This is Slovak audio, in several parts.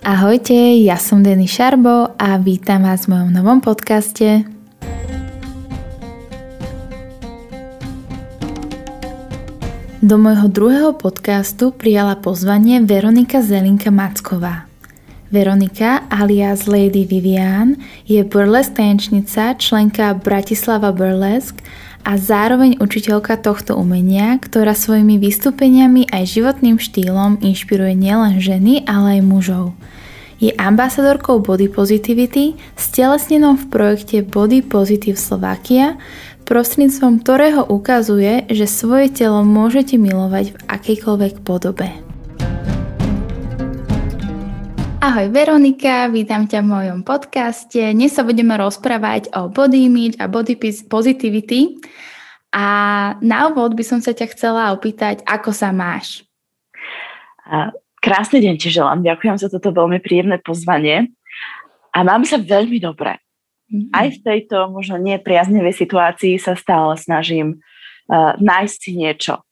Ahojte, ja som Denny Šarbo a vítam vás v mojom novom podcaste. Do môjho druhého podcastu prijala pozvanie Veronika Zelinka Macková. Veronika alias Lady Vivian je burlesque tanečnica, členka Bratislava Burlesque a zároveň učiteľka tohto umenia, ktorá svojimi vystúpeniami aj životným štýlom inšpiruje nielen ženy, ale aj mužov. Je ambasadorkou Body Positivity, stelesnenou v projekte Body Positive Slovakia, prostredníctvom ktorého ukazuje, že svoje telo môžete milovať v akejkoľvek podobe. Ahoj Veronika, vítam ťa v mojom podcaste. Dnes sa budeme rozprávať o body image a body positivity. A na úvod by som sa ťa chcela opýtať, ako sa máš? Krásny deň ti želám. Ďakujem za toto veľmi príjemné pozvanie. A mám sa veľmi dobre. Mm-hmm. Aj v tejto možno nepriaznevej situácii sa stále snažím uh, nájsť si niečo,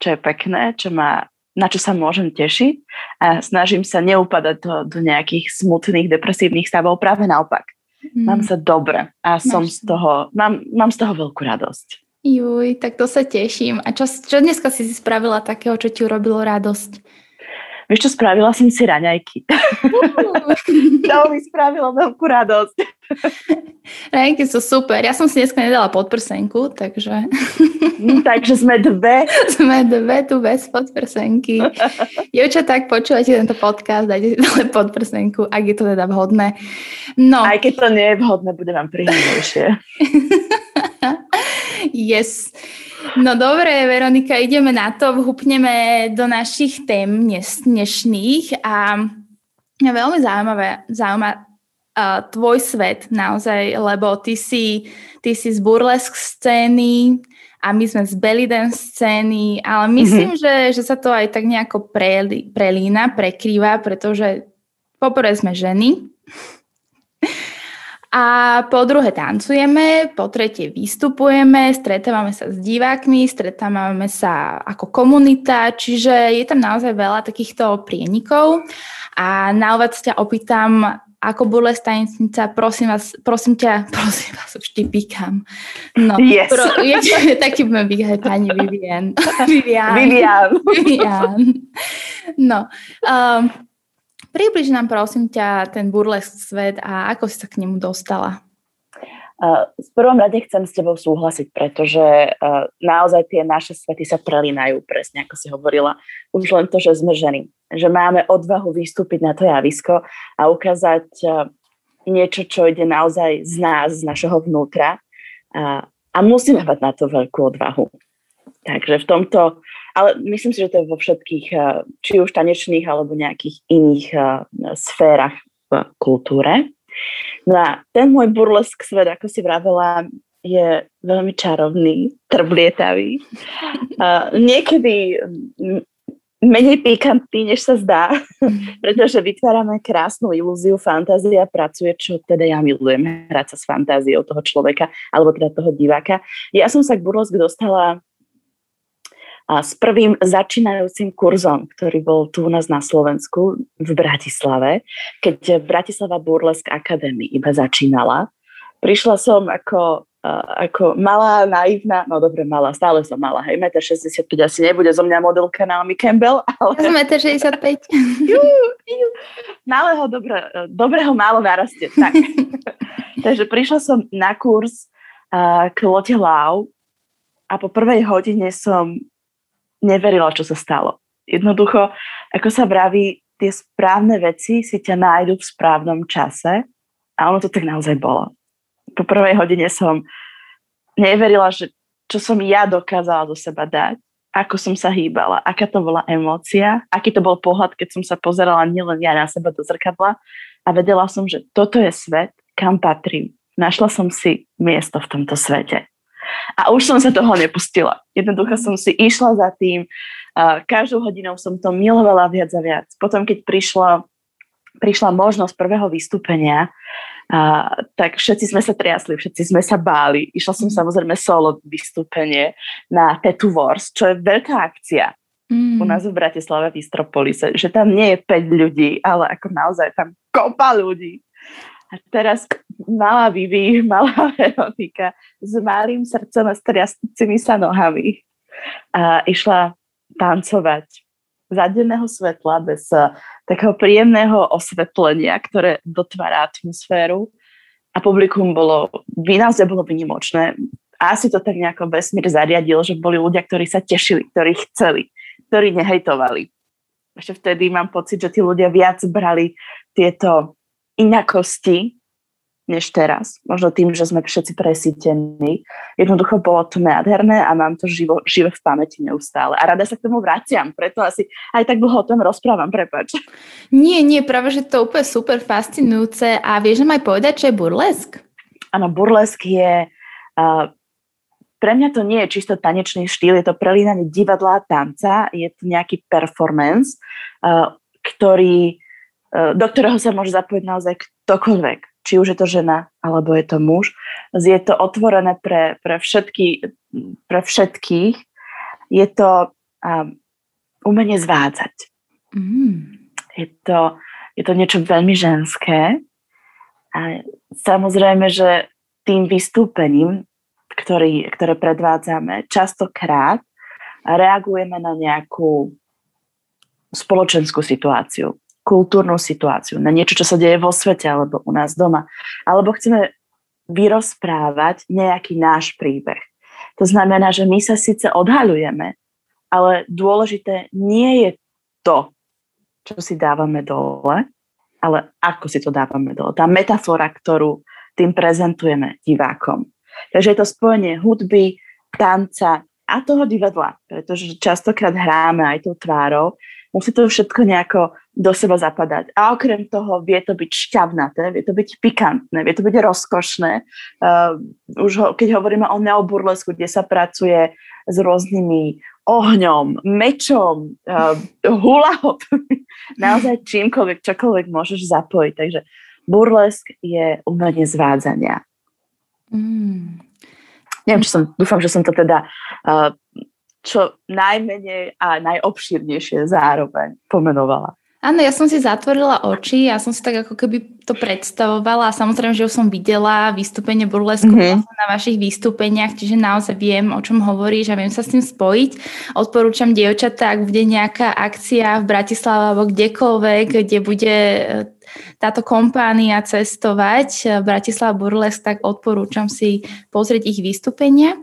čo je pekné, čo ma, na čo sa môžem tešiť a snažím sa neupadať do, do nejakých smutných, depresívnych stavov. Práve naopak. Mm. Mám sa dobre a Máš som z toho, mám, mám z toho veľkú radosť. Juj, tak to sa teším. A čo, čo dneska si si spravila takého, čo ti urobilo radosť? Vieš čo, spravila som si raňajky. to mi spravilo veľkú radosť. Raňajky sú super. Ja som si dneska nedala podprsenku, takže... Mm, takže sme dve. sme dve tu bez podprsenky. Jevča, tak počúvate tento podcast, dajte si dole podprsenku, ak je to teda vhodné. No. Aj keď to nie je vhodné, bude vám príjemnejšie. yes. No dobre, Veronika, ideme na to, vhupneme do našich tém dnešných a veľmi zaujímavé, zaujímavé tvoj svet naozaj, lebo ty si, ty si z burlesk scény a my sme z belly dance scény, ale myslím, mm-hmm. že, že sa to aj tak nejako preli, prelína, prekrýva, pretože poprvé sme ženy, a po druhé tancujeme, po tretie vystupujeme, stretávame sa s divákmi, stretávame sa ako komunita, čiže je tam naozaj veľa takýchto prienikov. A na úvod ťa opýtam, ako burles tanečnica, prosím vás, prosím ťa, prosím vás, už ti píkam. No, yes. pro, je, taký budeme vykať pani Vivian. Vivian. Vivian. Vivian. No, um, Približ nám prosím ťa ten burlesk svet a ako si sa k nemu dostala? V prvom rade chcem s tebou súhlasiť, pretože naozaj tie naše svety sa prelínajú, presne ako si hovorila. Už len to, že sme ženy. Že máme odvahu vystúpiť na to javisko a ukázať niečo, čo ide naozaj z nás, z našeho vnútra. A musíme mať na to veľkú odvahu. Takže v tomto ale myslím si, že to je vo všetkých, eh, či už tanečných alebo nejakých iných eh, sférach v kultúre. No a ten môj burlesk svet, ako si vravela, je veľmi čarovný, trblietavý. Uh, niekedy menej pikantný, než sa zdá, pretože vytvárame krásnu ilúziu, fantázia pracuje, čo teda ja milujem, hrať sa s fantáziou toho človeka, alebo teda toho diváka. Ja som sa k burlesk dostala a s prvým začínajúcim kurzom, ktorý bol tu u nás na Slovensku v Bratislave, keď Bratislava Burlesk Academy iba začínala. Prišla som ako, ako malá, naivná, no dobre, malá, stále som malá, hej, 1,65 m asi nebude zo mňa modelka Naomi Campbell, ale... Ja som 1,65 m. Malého, dobre, dobrého málo narastie. Tak. Takže prišla som na kurz uh, k Lotte Lau a po prvej hodine som neverila, čo sa stalo. Jednoducho, ako sa vraví, tie správne veci si ťa nájdu v správnom čase a ono to tak naozaj bolo. Po prvej hodine som neverila, že čo som ja dokázala do seba dať, ako som sa hýbala, aká to bola emócia, aký to bol pohľad, keď som sa pozerala nielen ja na seba do zrkadla a vedela som, že toto je svet, kam patrím. Našla som si miesto v tomto svete. A už som sa toho nepustila. Jednoducho som si išla za tým. Každou hodinou som to milovala viac a viac. Potom, keď prišla, prišla možnosť prvého vystúpenia, tak všetci sme sa triasli, všetci sme sa báli. Išla som samozrejme solo vystúpenie na Tattoo Wars, čo je veľká akcia. mm. u nás v Bratislave v Istropolise, že tam nie je 5 ľudí, ale ako naozaj tam kopa ľudí. A teraz malá Vivi, malá Veronika s malým srdcom a striastúcimi sa nohami a išla tancovať za denného svetla bez uh, takého príjemného osvetlenia, ktoré dotvára atmosféru a publikum bolo, naozaj bolo vynimočné. A asi to tak nejako vesmír zariadil, že boli ľudia, ktorí sa tešili, ktorí chceli, ktorí nehejtovali. Ešte vtedy mám pocit, že tí ľudia viac brali tieto inakosti než teraz. Možno tým, že sme všetci presítení. Jednoducho bolo to nádherné a mám to živo, živé v pamäti neustále. A rada sa k tomu vraciam, preto asi aj tak dlho o tom rozprávam, prepač. Nie, nie, práve, že to úplne super fascinujúce. A vieš nám aj povedať, čo je burlesk? Áno, burlesk je... Uh, pre mňa to nie je čisto tanečný štýl, je to prelínanie divadla a tanca, je to nejaký performance, uh, ktorý, do ktorého sa môže zapojiť naozaj ktokoľvek či už je to žena, alebo je to muž. Je to otvorené pre, pre, všetky, pre všetkých. Je to um, umenie zvádzať. Mm. Je, to, je to niečo veľmi ženské. A samozrejme, že tým vystúpením, ktorý, ktoré predvádzame, častokrát reagujeme na nejakú spoločenskú situáciu kultúrnu situáciu, na niečo, čo sa deje vo svete alebo u nás doma. Alebo chceme vyrozprávať nejaký náš príbeh. To znamená, že my sa síce odhaľujeme, ale dôležité nie je to, čo si dávame dole, ale ako si to dávame dole. Tá metafora, ktorú tým prezentujeme divákom. Takže je to spojenie hudby, tanca a toho divadla, pretože častokrát hráme aj tou tvárou. Musí to všetko nejako do seba zapadať. A okrem toho vie to byť šťavnaté, vie to byť pikantné, vie to byť rozkošné. Uh, už ho, keď hovoríme o neoburlesku, kde sa pracuje s rôznymi ohňom, mečom, uh, hulahopmi, naozaj čímkoľvek, čokoľvek môžeš zapojiť. Takže burlesk je umenie zvádzania. Mm. Neviem, či som, dúfam, že som to teda uh, čo najmenej a najobšírnejšie zároveň pomenovala. Áno, ja som si zatvorila oči, ja som si tak ako keby to predstavovala a samozrejme, že už som videla vystúpenie burlesku mm-hmm. na vašich vystúpeniach, čiže naozaj viem, o čom hovoríš a viem sa s tým spojiť. Odporúčam dievčatá, ak bude nejaká akcia v Bratislave alebo kdekoľvek, kde bude e, táto kompánia cestovať e, Bratislava Burlesk, tak odporúčam si pozrieť ich vystúpenia.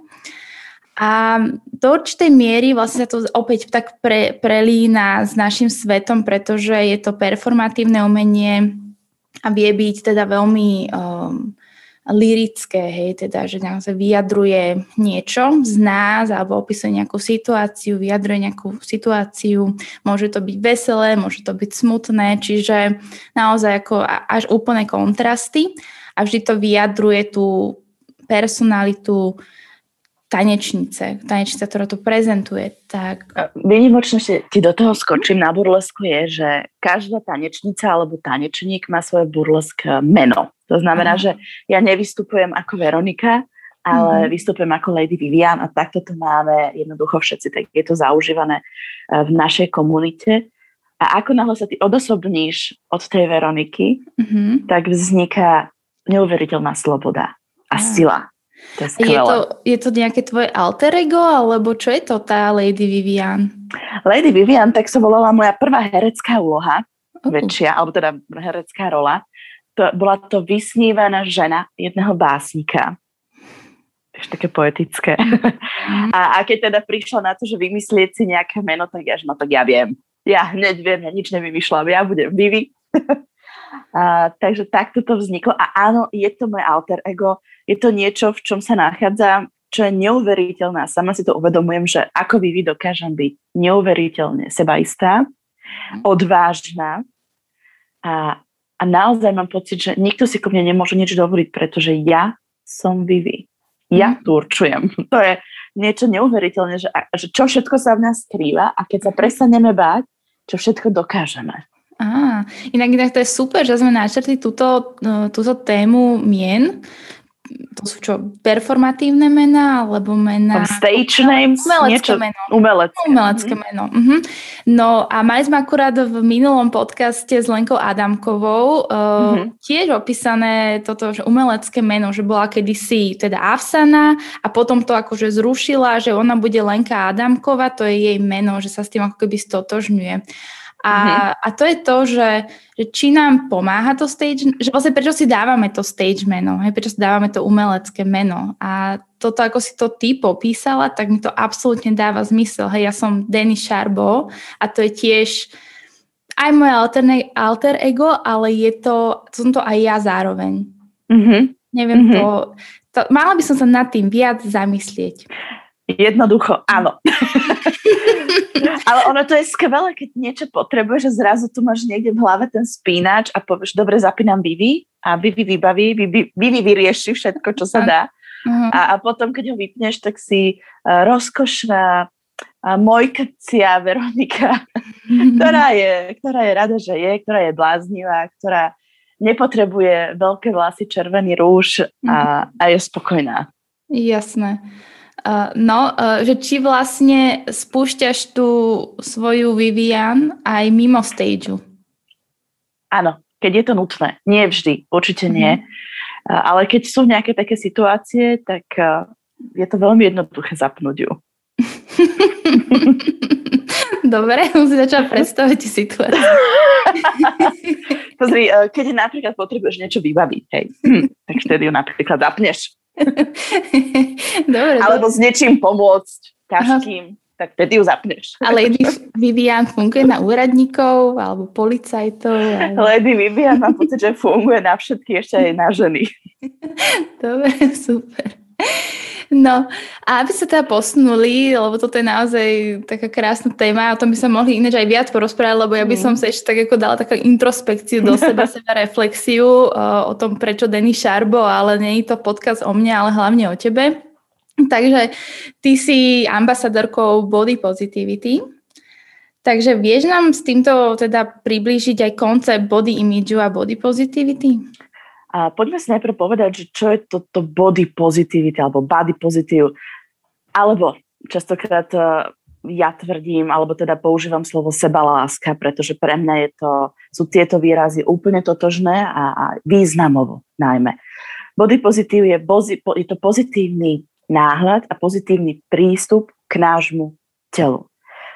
A do určitej miery vlastne sa to opäť tak pre, prelína s našim svetom, pretože je to performatívne umenie a vie byť teda veľmi um, lirické, hej, teda, že naozaj vyjadruje niečo z nás alebo opisuje nejakú situáciu, vyjadruje nejakú situáciu, môže to byť veselé, môže to byť smutné, čiže naozaj ako až úplné kontrasty. A vždy to vyjadruje tú personalitu, tanečnice, tanečnica, ktorá to prezentuje. Tak... Vynimočne ti do toho skočím na burlesku je, že každá tanečnica alebo tanečník má svoje burlesk meno. To znamená, Aha. že ja nevystupujem ako Veronika, ale mm. vystupujem ako Lady Vivian a takto to máme jednoducho všetci, tak je to zaužívané eh, v našej komunite. A ako náhle sa ty odosobníš od tej Veroniky, mm-hmm. tak vzniká neuveriteľná sloboda a sila to je, je, to, je to nejaké tvoje alter ego, alebo čo je to tá Lady Vivian? Lady Vivian, tak sa volala moja prvá herecká úloha, uh. väčšia, alebo teda herecká rola. To, bola to vysnívaná žena jedného básnika. Ešte také poetické. Mm. a, a keď teda prišla na to, že vymyslieť si nejaké meno, tak ja, že no tak ja viem. Ja hneď viem, ja nič nevymýšľam, ja budem Vivi. a, takže takto to vzniklo. A áno, je to moje alter ego je to niečo, v čom sa nachádza, čo je neuveriteľné. Sama si to uvedomujem, že ako Vivi dokážem byť neuveriteľne sebaistá, odvážna a, a naozaj mám pocit, že nikto si ko mne nemôže nič dovoliť, pretože ja som Vivi. Ja mhm. tu určujem. To je niečo neuveriteľné, že, že čo všetko sa v nás skrýva a keď sa prestaneme báť, čo všetko dokážeme. Á, inak, inak to je super, že sme načrtli túto, no, túto tému mien, to sú čo, performatívne mená, alebo mená... Stage names? Umelecké niečo, meno. Umelecké. Umelecké mm-hmm. meno. Uh-huh. No a mali sme akurát v minulom podcaste s Lenkou Adamkovou uh, uh-huh. tiež opísané toto, že umelecké meno, že bola kedysi teda Afsana a potom to akože zrušila, že ona bude Lenka Adamkova, to je jej meno, že sa s tým ako keby stotožňuje. A, mm-hmm. a to je to, že, že či nám pomáha to stage, že vlastne prečo si dávame to stage meno, hej, prečo si dávame to umelecké meno. A toto, ako si to ty popísala, tak mi to absolútne dáva zmysel. Hej, ja som Danny Sharbo a to je tiež aj moje alter, alter ego, ale je to, som to aj ja zároveň. Mm-hmm. Neviem mm-hmm. to, to, mala by som sa nad tým viac zamyslieť. Jednoducho, áno. Ale ono to je skvelé, keď niečo potrebuješ a zrazu tu máš niekde v hlave ten spínač a povieš, dobre, zapínam Vivi a Vivi vybaví, Vivi, Vivi vyrieši všetko, čo sa dá. Uh-huh. A, a potom, keď ho vypneš, tak si uh, rozkošná uh, mojkacia Veronika, uh-huh. ktorá, je, ktorá je rada, že je, ktorá je bláznivá, ktorá nepotrebuje veľké vlasy, červený rúž a, a je spokojná. Jasné. Uh, no, uh, že či vlastne spúšťaš tú svoju Vivian aj mimo stageu? Áno, keď je to nutné. Nie vždy, určite mm-hmm. nie. Uh, ale keď sú nejaké také situácie, tak je to veľmi jednoduché zapnúť ju. Dobre, musím začať predstaviť situáciu. Pozri, keď napríklad potrebuješ niečo vybaviť, hej, tak vtedy ju napríklad zapneš. Dobre, Alebo s niečím pomôcť ťažkým, Aha. tak vtedy ju zapneš. A Lady Vivian funguje na úradníkov alebo policajtov? Ale... Lady Vivian mám pocit, že funguje na všetky, ešte aj na ženy. Dobre, super. No a aby sa teda posunuli, lebo toto je naozaj taká krásna téma, o tom by sa mohli ináč aj viac porozprávať, lebo ja by som mm. sa ešte tak ako dala takú introspekciu do seba, seba reflexiu o, tom, prečo Denny Šarbo, ale nie je to podcast o mne, ale hlavne o tebe. Takže ty si ambasadorkou Body Positivity. Takže vieš nám s týmto teda priblížiť aj koncept body image a body positivity? A poďme si najprv povedať, že čo je toto body positivity alebo body positive, alebo častokrát uh, ja tvrdím, alebo teda používam slovo sebaláska, pretože pre mňa je to, sú tieto výrazy úplne totožné a, a významovo najmä. Body positive je, je to pozitívny náhľad a pozitívny prístup k nášmu telu.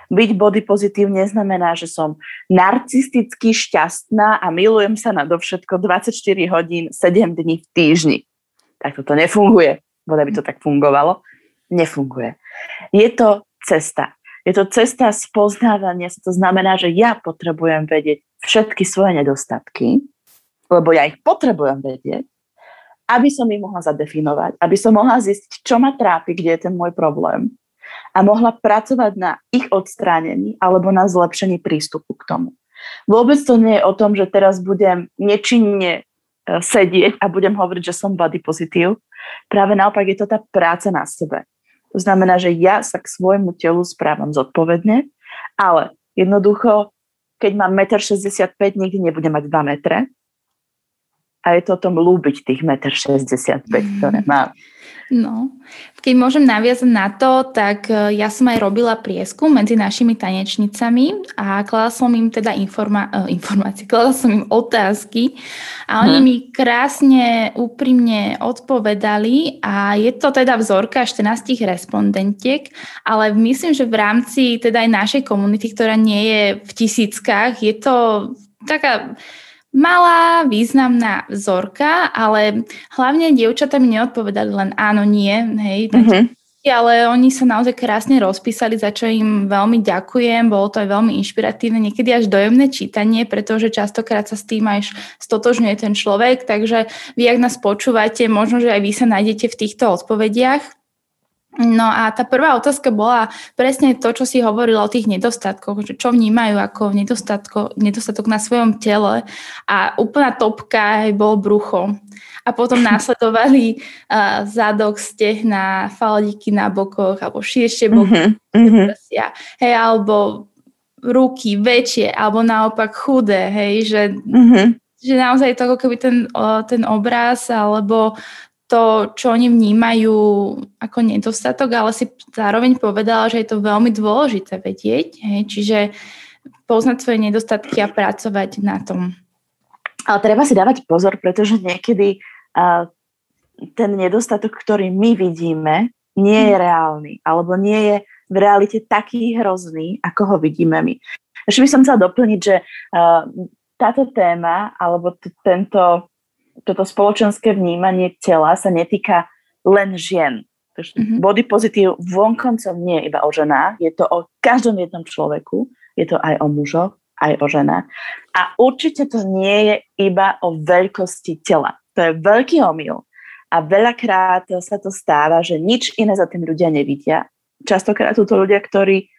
Byť body pozitív neznamená, že som narcisticky šťastná a milujem sa na dovšetko 24 hodín, 7 dní v týždni. Tak to nefunguje. Voda by to tak fungovalo. Nefunguje. Je to cesta. Je to cesta spoznávania To znamená, že ja potrebujem vedieť všetky svoje nedostatky, lebo ja ich potrebujem vedieť, aby som ich mohla zadefinovať, aby som mohla zistiť, čo ma trápi, kde je ten môj problém a mohla pracovať na ich odstránení alebo na zlepšení prístupu k tomu. Vôbec to nie je o tom, že teraz budem nečinne e, sedieť a budem hovoriť, že som body pozitív. Práve naopak je to tá práca na sebe. To znamená, že ja sa k svojmu telu správam zodpovedne, ale jednoducho, keď mám 1,65 m, nikdy nebudem mať 2 metre. A je to o tom lúbiť tých 1,65 m, ktoré mám. No, keď môžem naviazať na to, tak e, ja som aj robila prieskum medzi našimi tanečnicami a kladla som im teda informa- uh, informácie, kladla som im otázky a oni hm. mi krásne, úprimne odpovedali a je to teda vzorka 14 respondentiek, ale myslím, že v rámci teda aj našej komunity, ktorá nie je v tisíckach, je to taká malá, významná vzorka, ale hlavne dievčatá mi neodpovedali len áno, nie, hej, mm-hmm. ale oni sa naozaj krásne rozpísali, za čo im veľmi ďakujem, bolo to aj veľmi inšpiratívne, niekedy až dojemné čítanie, pretože častokrát sa s tým aj stotožňuje ten človek, takže vy, ak nás počúvate, možno, že aj vy sa nájdete v týchto odpovediach. No a tá prvá otázka bola presne to, čo si hovorila o tých nedostatkoch, že čo vnímajú ako nedostatok na svojom tele a úplná topka bol brucho. A potom následovali uh, zadok, stehna, faldiky na bokoch alebo širšie boky, mm-hmm. hej, alebo ruky väčšie, alebo naopak chudé, hej, že, mm-hmm. že naozaj to ako keby ten, ten obraz alebo to, čo oni vnímajú ako nedostatok, ale si zároveň povedala, že je to veľmi dôležité vedieť, hej? čiže poznať svoje nedostatky a pracovať na tom. Ale treba si dávať pozor, pretože niekedy uh, ten nedostatok, ktorý my vidíme, nie je reálny, alebo nie je v realite taký hrozný, ako ho vidíme my. Ešte by som chcela doplniť, že uh, táto téma, alebo t- tento toto spoločenské vnímanie tela sa netýka len žien. Mm-hmm. Body pozitív vonkoncom nie je iba o ženách, je to o každom jednom človeku, je to aj o mužoch, aj o ženách. A určite to nie je iba o veľkosti tela. To je veľký omyl. A veľakrát sa to stáva, že nič iné za tým ľudia nevidia. Častokrát sú to ľudia, ktorí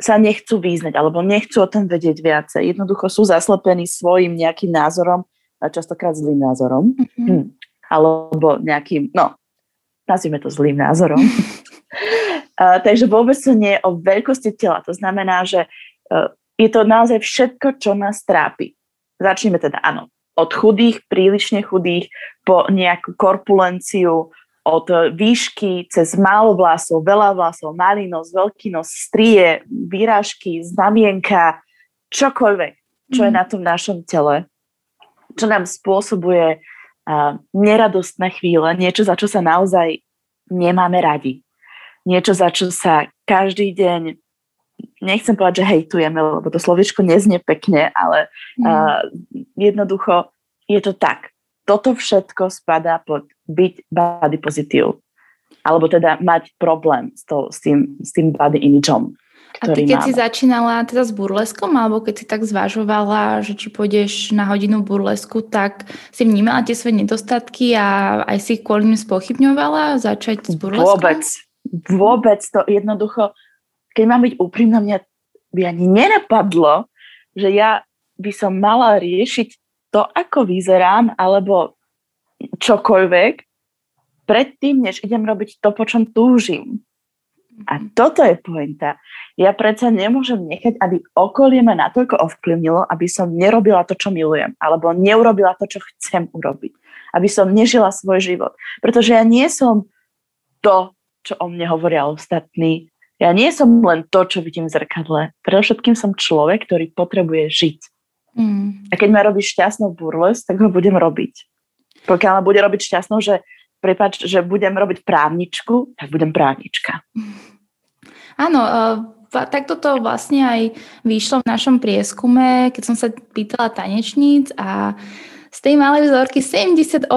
sa nechcú význať alebo nechcú o tom vedieť viacej. Jednoducho sú zaslepení svojim nejakým názorom častokrát zlým názorom, mm-hmm. hm. alebo nejakým, no, nazvime to zlým názorom. uh, takže vôbec to nie je o veľkosti tela. To znamená, že uh, je to naozaj všetko, čo nás trápi. Začneme teda, áno, od chudých, prílišne chudých, po nejakú korpulenciu, od výšky cez málo vlasov, veľa vlasov, malý nos, veľký nos, strie, výražky, znamienka, čokoľvek, čo mm. je mhm. na tom našom tele čo nám spôsobuje uh, neradostné chvíle, niečo, za čo sa naozaj nemáme radi. Niečo, za čo sa každý deň, nechcem povedať, že hejtujeme, lebo to slovičko neznie pekne, ale uh, jednoducho je to tak. Toto všetko spadá pod byť body pozitív. Alebo teda mať problém s, to, s, tým, s tým body imageom. A ty keď máme. si začínala teda s burleskom, alebo keď si tak zvažovala, že či pôjdeš na hodinu burlesku, tak si vnímala tie svoje nedostatky a aj si kvôli nim spochybňovala začať s burleskom? Vôbec. Vôbec to jednoducho, keď mám byť úprimná, mňa by ani nenapadlo, že ja by som mala riešiť to, ako vyzerám, alebo čokoľvek, predtým, než idem robiť to, po čom túžim. A toto je pointa. Ja predsa nemôžem nechať, aby okolie ma natoľko ovplyvnilo, aby som nerobila to, čo milujem, alebo neurobila to, čo chcem urobiť. Aby som nežila svoj život. Pretože ja nie som to, čo o mne hovoria ostatní. Ja nie som len to, čo vidím v zrkadle. Predovšetkým som človek, ktorý potrebuje žiť. Mm. A keď ma robíš šťastnou burles, tak ho budem robiť. Pokiaľ ma bude robiť šťastnou, že prepač, že budem robiť právničku, tak budem právnička. Áno, uh, tak toto vlastne aj vyšlo v našom prieskume, keď som sa pýtala tanečníc a z tej malej vzorky 78%,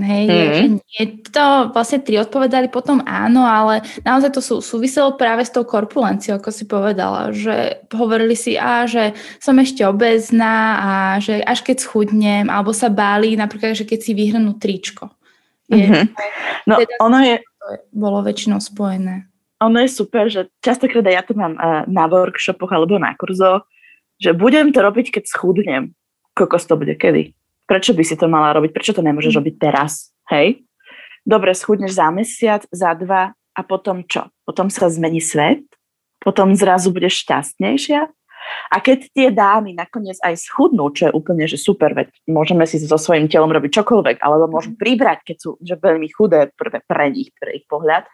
hej, mm-hmm. že nie. To vlastne tri odpovedali potom áno, ale naozaj to sú, súviselo práve s tou korpulenciou, ako si povedala, že hovorili si, a že som ešte obezná a že až keď schudnem, alebo sa báli napríklad, že keď si vyhrnú tričko. Mm-hmm. No, teda ono je... Bolo väčšinou spojené. Ono je super, že častokrát ja to mám uh, na workshopoch alebo na kurzoch, že budem to robiť, keď schudnem. Kokos to bude kedy? Prečo by si to mala robiť? Prečo to nemôžeš mm. robiť teraz? Hej? Dobre, schudneš za mesiac, za dva a potom čo? Potom sa zmení svet? Potom zrazu budeš šťastnejšia? A keď tie dámy nakoniec aj schudnú, čo je úplne že super, veď môžeme si so svojím telom robiť čokoľvek, alebo môžu pribrať, keď sú že veľmi chudé pre, pre nich, pre ich pohľad,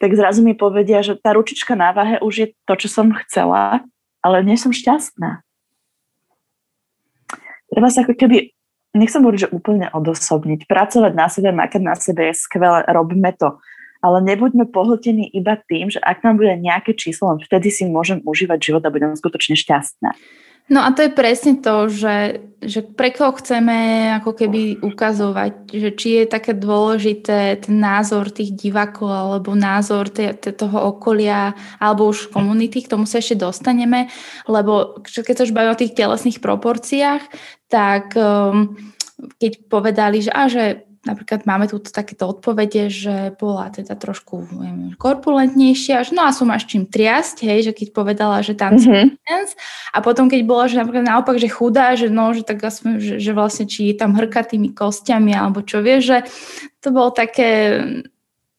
tak zrazu mi povedia, že tá ručička na váhe už je to, čo som chcela, ale nie som šťastná. Treba sa ako keby, nechcem hovoriť, že úplne odosobniť. Pracovať na sebe, makať na sebe je skvelé, robíme to ale nebuďme pohltení iba tým, že ak nám bude nejaké číslo, len vtedy si môžem užívať život a budem skutočne šťastná. No a to je presne to, že, že pre koho chceme ako keby ukazovať, že či je také dôležité ten názor tých divákov alebo názor te, te, toho okolia alebo už komunity, k tomu sa ešte dostaneme, lebo keď sa už bavíme o tých telesných proporciách, tak um, keď povedali, že, a, že napríklad máme tu takéto odpovede, že bola teda trošku neviem, korpulentnejšia, že no a som až čím triasť, hej, že keď povedala, že tam mm-hmm. a potom keď bola, že napríklad naopak, že chudá, že no, že tak aspoň, že, že vlastne či je tam hrkatými kostiami alebo čo vie, že to bolo také,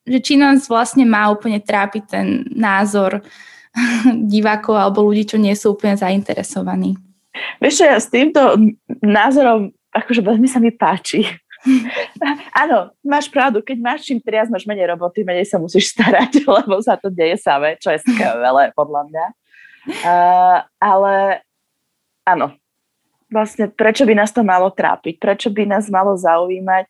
že či nás vlastne má úplne trápiť ten názor divákov alebo ľudí, čo nie sú úplne zainteresovaní. Vieš čo, ja s týmto názorom akože veľmi sa mi páči Áno, máš pravdu, keď máš čím triasť, máš menej roboty, menej sa musíš starať, lebo sa to deje samé, čo je skvelé podľa mňa. Uh, ale áno, vlastne prečo by nás to malo trápiť, prečo by nás malo zaujímať.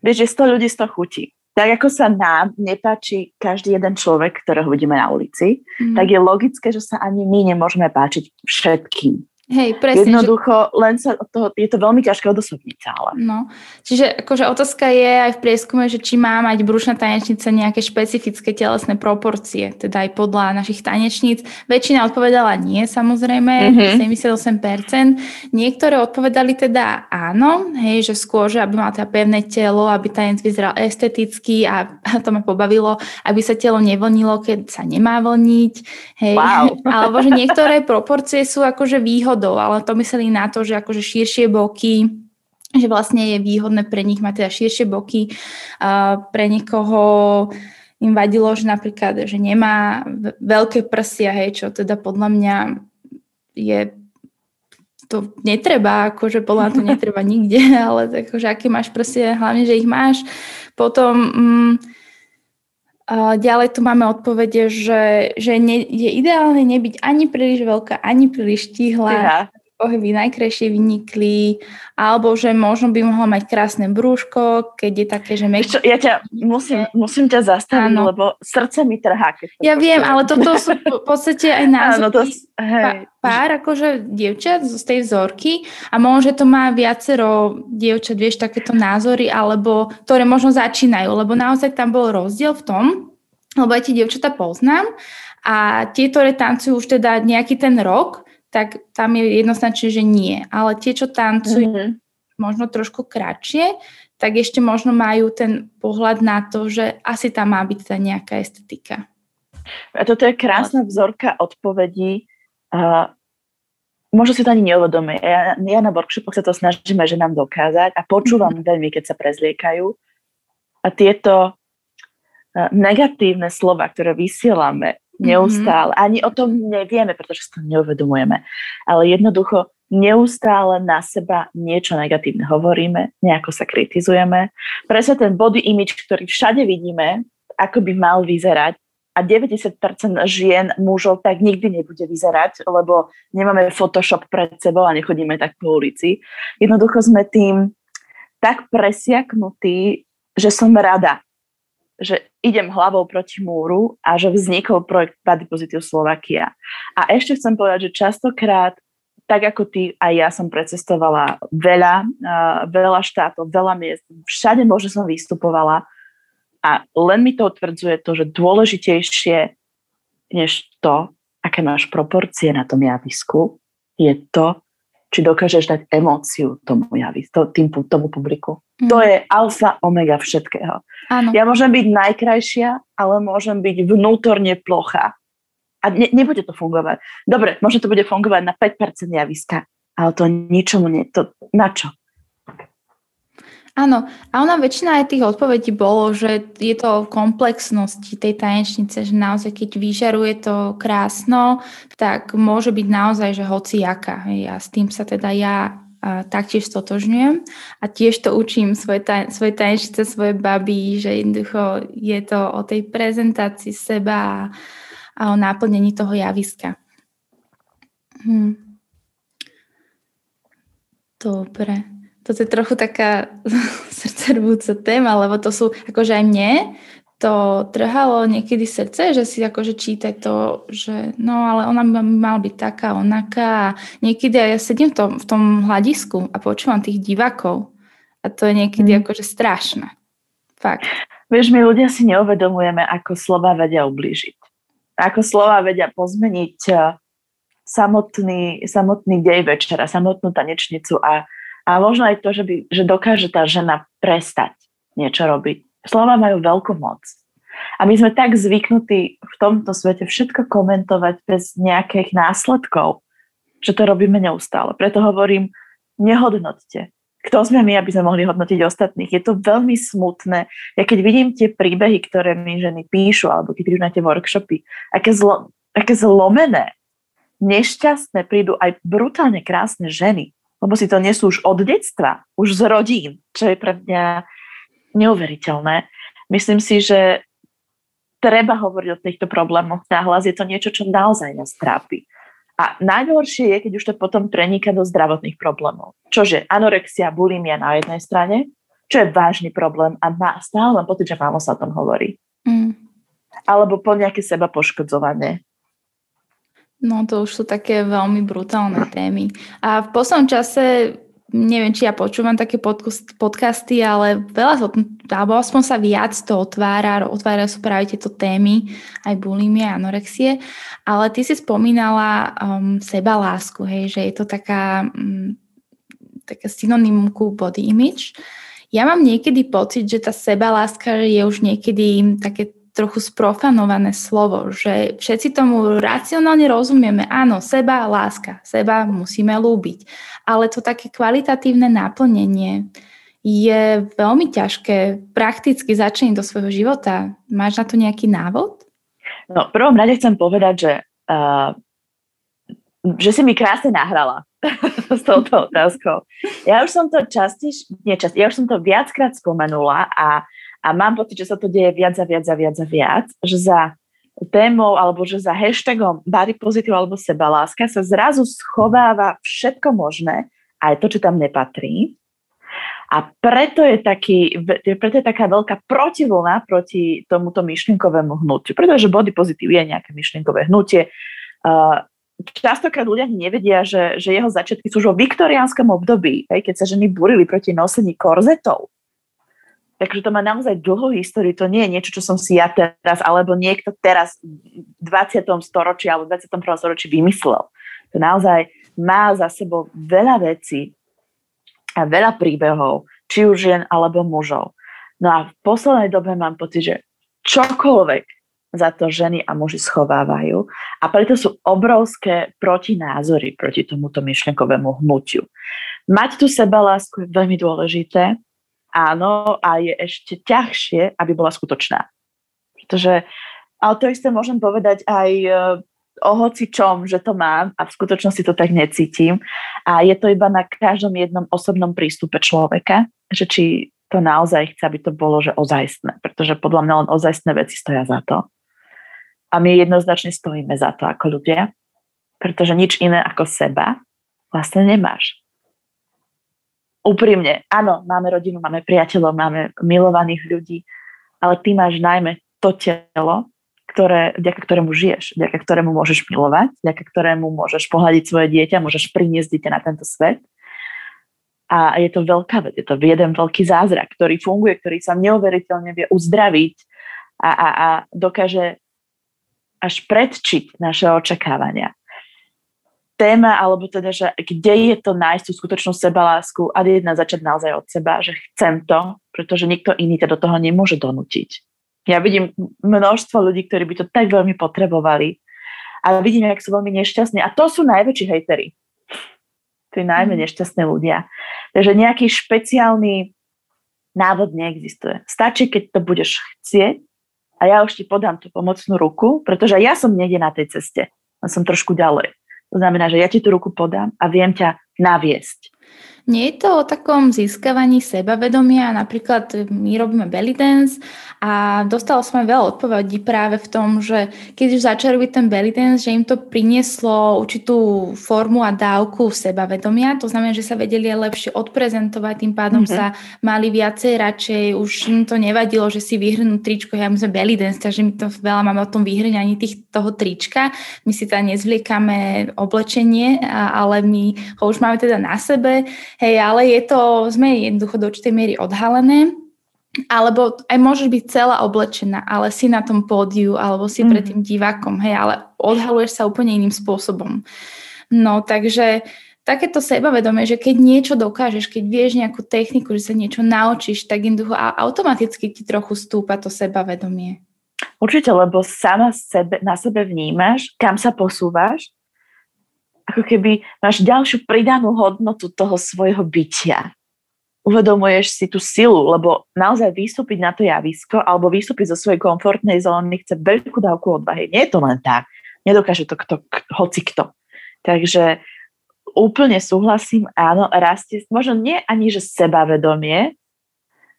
Vieš, že 100 ľudí 100 chutí. Tak ako sa nám nepáči každý jeden človek, ktorého vidíme na ulici, mm. tak je logické, že sa ani my nemôžeme páčiť všetkým. Hej, presne. Jednoducho, že... len sa od toho, je to veľmi ťažké odosobniť ale. No, čiže akože otázka je aj v prieskume, že či má mať brušná tanečnica nejaké špecifické telesné proporcie, teda aj podľa našich tanečníc. Väčšina odpovedala nie, samozrejme, mm-hmm. 78%. Niektoré odpovedali teda áno, hej, že skôr, že aby mal teda pevné telo, aby tanec vyzeral esteticky a, a to ma pobavilo, aby sa telo nevlnilo, keď sa nemá vlniť. Hej. Wow. Alebo že niektoré proporcie sú akože výhodné výhodou, ale to mysleli na to, že akože širšie boky, že vlastne je výhodné pre nich mať teda širšie boky. Pre niekoho im vadilo, že napríklad, že nemá veľké prsia, hej, čo teda podľa mňa je to netreba, akože podľa to netreba nikde, ale akože aké máš prsia, hlavne, že ich máš. Potom mm, ďalej tu máme odpovede, že, že ne, je ideálne nebyť ani príliš veľká, ani príliš tihlá. Pohyby najkrajšie vynikli, alebo že možno by mohla mať krásne brúško, keď je také, že mek... Čo, ja ťa musím, musím ťa zastaviť, Áno. lebo srdce mi trhá. Keď to ja viem, ale toto sú v podstate aj názory Áno, to, hej. pár akože dievčat z tej vzorky a možno, že to má viacero dievčat, vieš, takéto názory, alebo ktoré možno začínajú, lebo naozaj tam bol rozdiel v tom, lebo aj tie dievčatá poznám a tie, ktoré tancujú už teda nejaký ten rok, tak tam je jednoznačne, že nie. Ale tie, čo tancujú mm-hmm. možno trošku kratšie, tak ešte možno majú ten pohľad na to, že asi tam má byť tá nejaká estetika. A toto je krásna vzorka odpovedí. Uh, možno si to ani neuvedomuje. Ja, ja na workshopoch sa to snažíme, že nám dokázať a počúvam mm-hmm. veľmi, keď sa prezliekajú. A tieto uh, negatívne slova, ktoré vysielame, neustále. Mm-hmm. Ani o tom nevieme, pretože si to neuvedomujeme. Ale jednoducho neustále na seba niečo negatívne hovoríme, nejako sa kritizujeme. Presne ten body image, ktorý všade vidíme, ako by mal vyzerať, a 90% žien, mužov tak nikdy nebude vyzerať, lebo nemáme Photoshop pred sebou a nechodíme tak po ulici. Jednoducho sme tým tak presiaknutí, že som rada, že idem hlavou proti múru a že vznikol projekt Body Positive Slovakia. A ešte chcem povedať, že častokrát, tak ako ty, aj ja som precestovala veľa, uh, veľa štátov, veľa miest, všade možno som vystupovala a len mi to utvrdzuje to, že dôležitejšie než to, aké máš proporcie na tom javisku, je to, či dokážeš dať emóciu tomu javisku, tým, tomu publiku. Mm. To je alfa, omega všetkého. Áno. Ja môžem byť najkrajšia, ale môžem byť vnútorne plochá. A ne, nebude to fungovať. Dobre, možno to bude fungovať na 5% javiska, ale to ničomu nie. To, na čo? Áno, a ona väčšina aj tých odpovedí bolo, že je to v komplexnosti tej tanečnice, že naozaj keď vyžaruje to krásno, tak môže byť naozaj, že hociaká. Ja s tým sa teda ja a taktiež stotožňujem a tiež to učím svoje, taj, svoje tanečnice, svoje baby, že jednoducho je to o tej prezentácii seba a, a o náplnení toho javiska. Hm. Dobre. Toto je trochu taká srdcervúca téma, lebo to sú akože aj mne to trhalo niekedy srdce, že si akože čítaj to, že no ale ona by mala byť taká, onaká. Niekedy aj ja sedím v tom, v tom hľadisku a počúvam tých divákov. A to je niekedy mm. akože strašné. Fakt. Vieš, my ľudia si neuvedomujeme, ako slova vedia ublížiť. Ako slova vedia pozmeniť eh, samotný, samotný dej večera, samotnú tanečnicu a, a možno aj to, že, by, že dokáže tá žena prestať niečo robiť slova majú veľkú moc. A my sme tak zvyknutí v tomto svete všetko komentovať bez nejakých následkov, že to robíme neustále. Preto hovorím, nehodnoťte. Kto sme my, aby sme mohli hodnotiť ostatných? Je to veľmi smutné. Ja keď vidím tie príbehy, ktoré mi ženy píšu, alebo keď prídu na tie workshopy, aké, zlo, aké zlomené, nešťastné prídu aj brutálne krásne ženy lebo si to nesú už od detstva, už z rodín, čo je pre mňa neuveriteľné. Myslím si, že treba hovoriť o týchto problémoch hlas Je to niečo, čo naozaj nás trápi. A najhoršie je, keď už to potom prenika do zdravotných problémov. Čože anorexia, bulimia na jednej strane, čo je vážny problém a má, stále mám pocit, že málo sa o tom hovorí. Mm. Alebo po nejaké seba poškodzovanie. No to už sú také veľmi brutálne témy. A v poslednom čase neviem, či ja počúvam také podcasty, ale veľa alebo aspoň sa viac to otvára, otvára sú práve tieto témy, aj bulimie, anorexie, ale ty si spomínala um, seba lásku, hej, že je to taká, um, taká synonymum ku body image. Ja mám niekedy pocit, že tá seba láska je už niekedy také trochu sprofanované slovo, že všetci tomu racionálne rozumieme. Áno, seba, láska, seba musíme lúbiť. Ale to také kvalitatívne naplnenie je veľmi ťažké prakticky začať do svojho života. Máš na to nejaký návod? No, prvom rade chcem povedať, že, uh, že si mi krásne nahrala s touto otázkou. Ja už som to častejšie, nie častejšie, ja už som to viackrát spomenula a a mám pocit, že sa to deje viac a viac a viac a viac, že za témou alebo že za hashtagom body pozitív alebo sebaláska sa zrazu schováva všetko možné, aj to, čo tam nepatrí. A preto je, taký, preto je taká veľká protivlna proti tomuto myšlienkovému hnutiu. Pretože body pozitív je nejaké myšlienkové hnutie. Častokrát ľudia nevedia, že, že jeho začiatky sú už vo viktoriánskom období, keď sa ženy burili proti nosení korzetov Takže to má naozaj dlhú históriu, to nie je niečo, čo som si ja teraz, alebo niekto teraz v 20. storočí alebo 21. storočí vymyslel. To naozaj má za sebou veľa vecí a veľa príbehov, či už žien alebo mužov. No a v poslednej dobe mám pocit, že čokoľvek za to ženy a muži schovávajú a preto sú obrovské protinázory proti tomuto myšlenkovému hnutiu. Mať tu sebalásku je veľmi dôležité, áno a je ešte ťažšie, aby bola skutočná. Pretože, ale to isté môžem povedať aj e, o hoci čom, že to mám a v skutočnosti to tak necítim. A je to iba na každom jednom osobnom prístupe človeka, že či to naozaj chce, aby to bolo, že ozajstné. Pretože podľa mňa len ozajstné veci stoja za to. A my jednoznačne stojíme za to ako ľudia, pretože nič iné ako seba vlastne nemáš úprimne, áno, máme rodinu, máme priateľov, máme milovaných ľudí, ale ty máš najmä to telo, ktoré, vďaka ktorému žiješ, vďaka ktorému môžeš milovať, vďaka ktorému môžeš pohľadiť svoje dieťa, môžeš priniesť dieťa na tento svet. A je to veľká vec, je to jeden veľký zázrak, ktorý funguje, ktorý sa neuveriteľne vie uzdraviť a, a, a dokáže až predčiť naše očakávania téma, alebo teda, že kde je to nájsť tú skutočnú sebalásku a jedna začať naozaj od seba, že chcem to, pretože nikto iný to do toho nemôže donútiť. Ja vidím množstvo ľudí, ktorí by to tak veľmi potrebovali a vidím, jak sú veľmi nešťastní. A to sú najväčší hejteri. Tí najmä mhm. nešťastní ľudia. Takže nejaký špeciálny návod neexistuje. Stačí, keď to budeš chcieť a ja už ti podám tú pomocnú ruku, pretože ja som niekde na tej ceste. Ja som trošku ďalej. To znamená, že ja ti tú ruku podám a viem ťa naviesť. Nie je to o takom získavaní sebavedomia, napríklad my robíme belly dance a dostala som aj veľa odpovedí práve v tom, že keď už začali robiť ten belly dance, že im to prinieslo určitú formu a dávku sebavedomia, to znamená, že sa vedeli lepšie odprezentovať, tým pádom mm-hmm. sa mali viacej radšej, už im to nevadilo, že si vyhrnú tričko, ja my sme belly dance, takže my to veľa máme o tom vyhrňaní tých, toho trička, my si teda nezvliekame oblečenie, ale my ho už máme teda na sebe, Hej, ale je to, sme jednoducho do určitej miery odhalené, alebo aj môžeš byť celá oblečená, ale si na tom pódiu, alebo si mm. pred mhm. tým divákom, hej, ale odhaluješ sa úplne iným spôsobom. No, takže takéto sebavedomie, že keď niečo dokážeš, keď vieš nejakú techniku, že sa niečo naučíš, tak jednoducho automaticky ti trochu stúpa to sebavedomie. Určite, lebo sama sebe, na sebe vnímaš, kam sa posúvaš ako keby máš ďalšiu pridanú hodnotu toho svojho bytia. Uvedomuješ si tú silu, lebo naozaj vystúpiť na to javisko alebo vystúpiť zo svojej komfortnej zóny chce veľkú dávku odvahy. Nie je to len tak. Nedokáže to kto, hoci kto. Takže úplne súhlasím, áno, rastie, možno nie ani, že sebavedomie,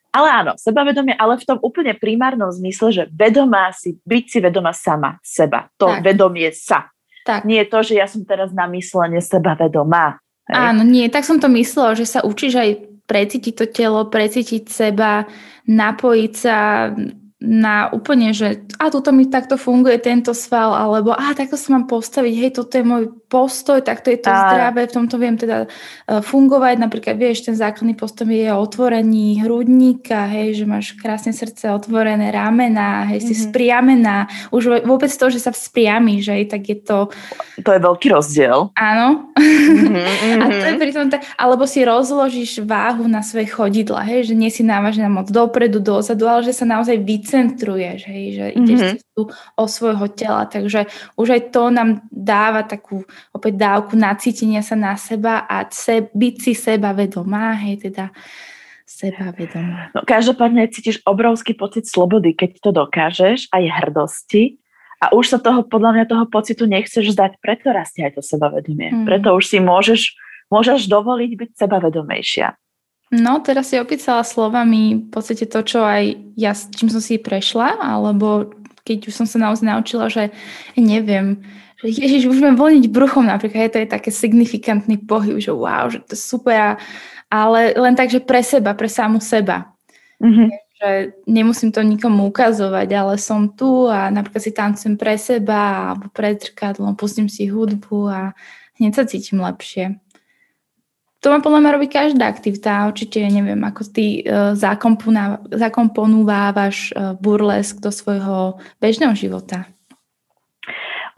ale áno, sebavedomie, ale v tom úplne primárnom zmysle, že vedomá si, byť si vedomá sama seba. To tak. vedomie sa. Tak. Nie to, že ja som teraz na myslenie sebavedomá. Hej. Áno, nie, tak som to myslela, že sa učíš aj precítiť to telo, precítiť seba, napojiť sa na úplne, že a tuto mi takto funguje tento sval, alebo a takto sa mám postaviť, hej, toto je môj postoj, takto je to a... zdravé, v tomto viem teda uh, fungovať, napríklad vieš, ten základný postoj je o otvorení hrudníka, hej, že máš krásne srdce otvorené, ramena, hej, mm-hmm. si mhm. spriamená, už vôbec to, že sa vzpriamíš, hej, tak je to... To je veľký rozdiel. Áno. Mm-hmm. a to je pri tom tak, alebo si rozložíš váhu na svoje chodidla, hej, že nie si návažná moc dopredu, dozadu, ale že sa naozaj vyc vycentruješ, hej, že ideš mm-hmm. cestu o svojho tela, takže už aj to nám dáva takú opäť dávku nacítenia sa na seba a se, byť si seba vedomá, hej, teda seba vedomá. No každopádne cítiš obrovský pocit slobody, keď to dokážeš, aj hrdosti a už sa toho, podľa mňa toho pocitu nechceš zdať, preto rastie aj to sebavedomie. Mm. Preto už si môžeš, môžeš dovoliť byť sebavedomejšia. No, teraz si opísala slovami v podstate to, čo aj ja, čím som si prešla, alebo keď už som sa naozaj naučila, že neviem, že ježiš, už budem voľniť bruchom napríklad, to je také signifikantný pohyb, že wow, že to je super, ale len tak, že pre seba, pre samu seba. Mm-hmm. Že nemusím to nikomu ukazovať, ale som tu a napríklad si tancujem pre seba alebo pred zrkadlom, pustím si hudbu a hneď sa cítim lepšie. To má podľa mňa robí každá aktivita. Určite neviem, ako ty uh, zakomponovávaš uh, burlesk do svojho bežného života.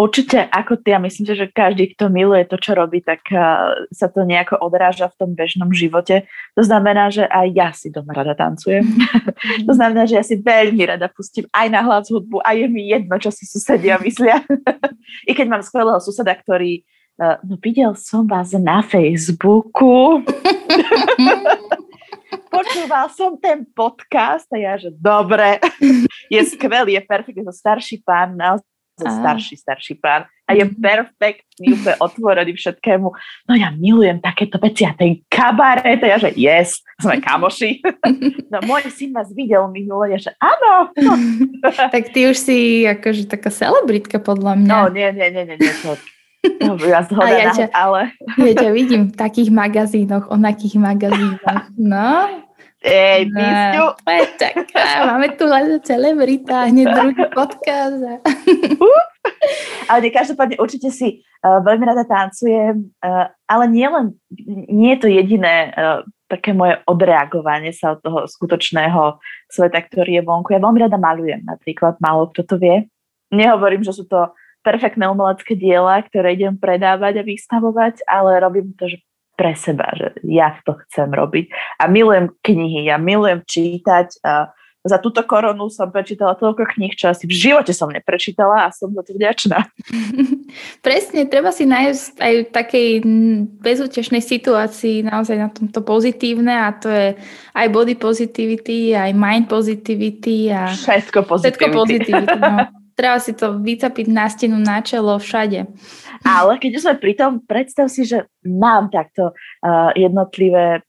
Určite ako ty, ja myslím, že každý, kto miluje to, čo robí, tak uh, sa to nejako odráža v tom bežnom živote. To znamená, že aj ja si doma rada tancujem. To znamená, že ja si veľmi rada pustím aj na hlas hudbu a je mi jedno, čo si susedia myslia. I keď mám skvelého suseda, ktorý no videl som vás na Facebooku. Počúval som ten podcast a ja, že dobre, je skvelý, je perfektný, to starší pán, naozaj starší, starší pán a je mhm. perfektný, úplne otvorený všetkému. No ja milujem takéto veci a ten kabaret, a ja, že yes, sme kamoši. No môj syn vás videl minule, ja, že áno. No. Tak ty už si akože taká celebritka podľa mňa. No nie, nie, nie, nie, nie to, No, ja a ja ťa, ale... ja ťa vidím v takých magazínoch, onakých magazínoch. No. Ej, no. Čaká, máme tu len celebrita, hneď druhý podcast. ale každopádne určite si uh, veľmi rada tancujem, uh, ale nie len, nie je to jediné uh, také moje odreagovanie sa od toho skutočného sveta, ktorý je vonku. Ja veľmi rada malujem, napríklad, málo kto to vie. Nehovorím, že sú to perfektné umelecké diela, ktoré idem predávať a vystavovať, ale robím to že pre seba, že ja to chcem robiť. A milujem knihy, ja milujem čítať. A za túto koronu som prečítala toľko kníh, čo asi v živote som neprečítala a som za to vďačná. Presne, treba si nájsť aj v takej bezútešnej situácii naozaj na tomto pozitívne a to je aj body positivity, aj mind positivity a všetko positivity. Všetko positivity no. Treba si to vycapiť na stenu, na čelo, všade. Ale keď sme pri tom, predstav si, že mám takto uh, jednotlivé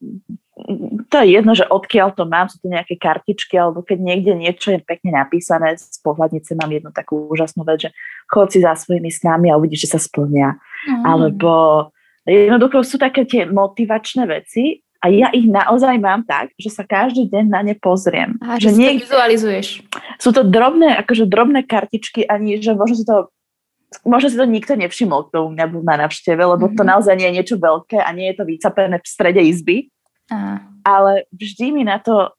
to je jedno, že odkiaľ to mám, sú to nejaké kartičky, alebo keď niekde niečo je pekne napísané, z pohľadnice mám jednu takú úžasnú vec, že chod si za svojimi snami a uvidíš, že sa splnia. Mm. Alebo jednoducho sú také tie motivačné veci a ja ich naozaj mám tak, že sa každý deň na ne pozriem. A že, že niek- vizualizuješ. Sú to drobné, akože drobné kartičky, ani že možno si to možno si to nikto nevšimol, kto u mňa bol na navšteve, lebo mm-hmm. to mhm. naozaj nie je niečo veľké a nie je to vycapené v strede izby. A. Ale vždy mi na to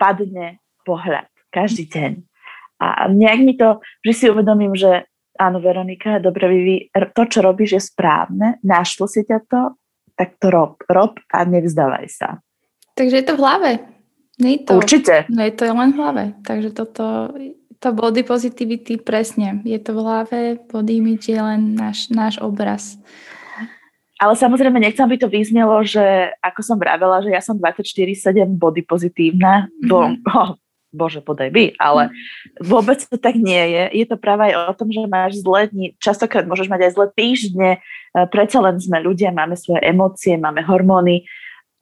padne pohľad. Každý deň. A nejak mi to, že si uvedomím, že áno, Veronika, dobre, Vivi, to, čo robíš, je správne, našlo si ťa to, tak to rob. Rob a nevzdávaj sa. Takže je to v hlave. Nie to, Určite. No je to len v hlave. Takže toto, to body positivity presne. Je to v hlave, body image je len náš, náš obraz. Ale samozrejme nechcem, aby to vyznelo, že ako som vravela, že ja som 24-7 body pozitívna, mm-hmm. bo oh, bože, podaj by, ale vôbec to tak nie je. Je to práve aj o tom, že máš zlé dni, častokrát môžeš mať aj zlé týždne, e, predsa len sme ľudia, máme svoje emócie, máme hormóny,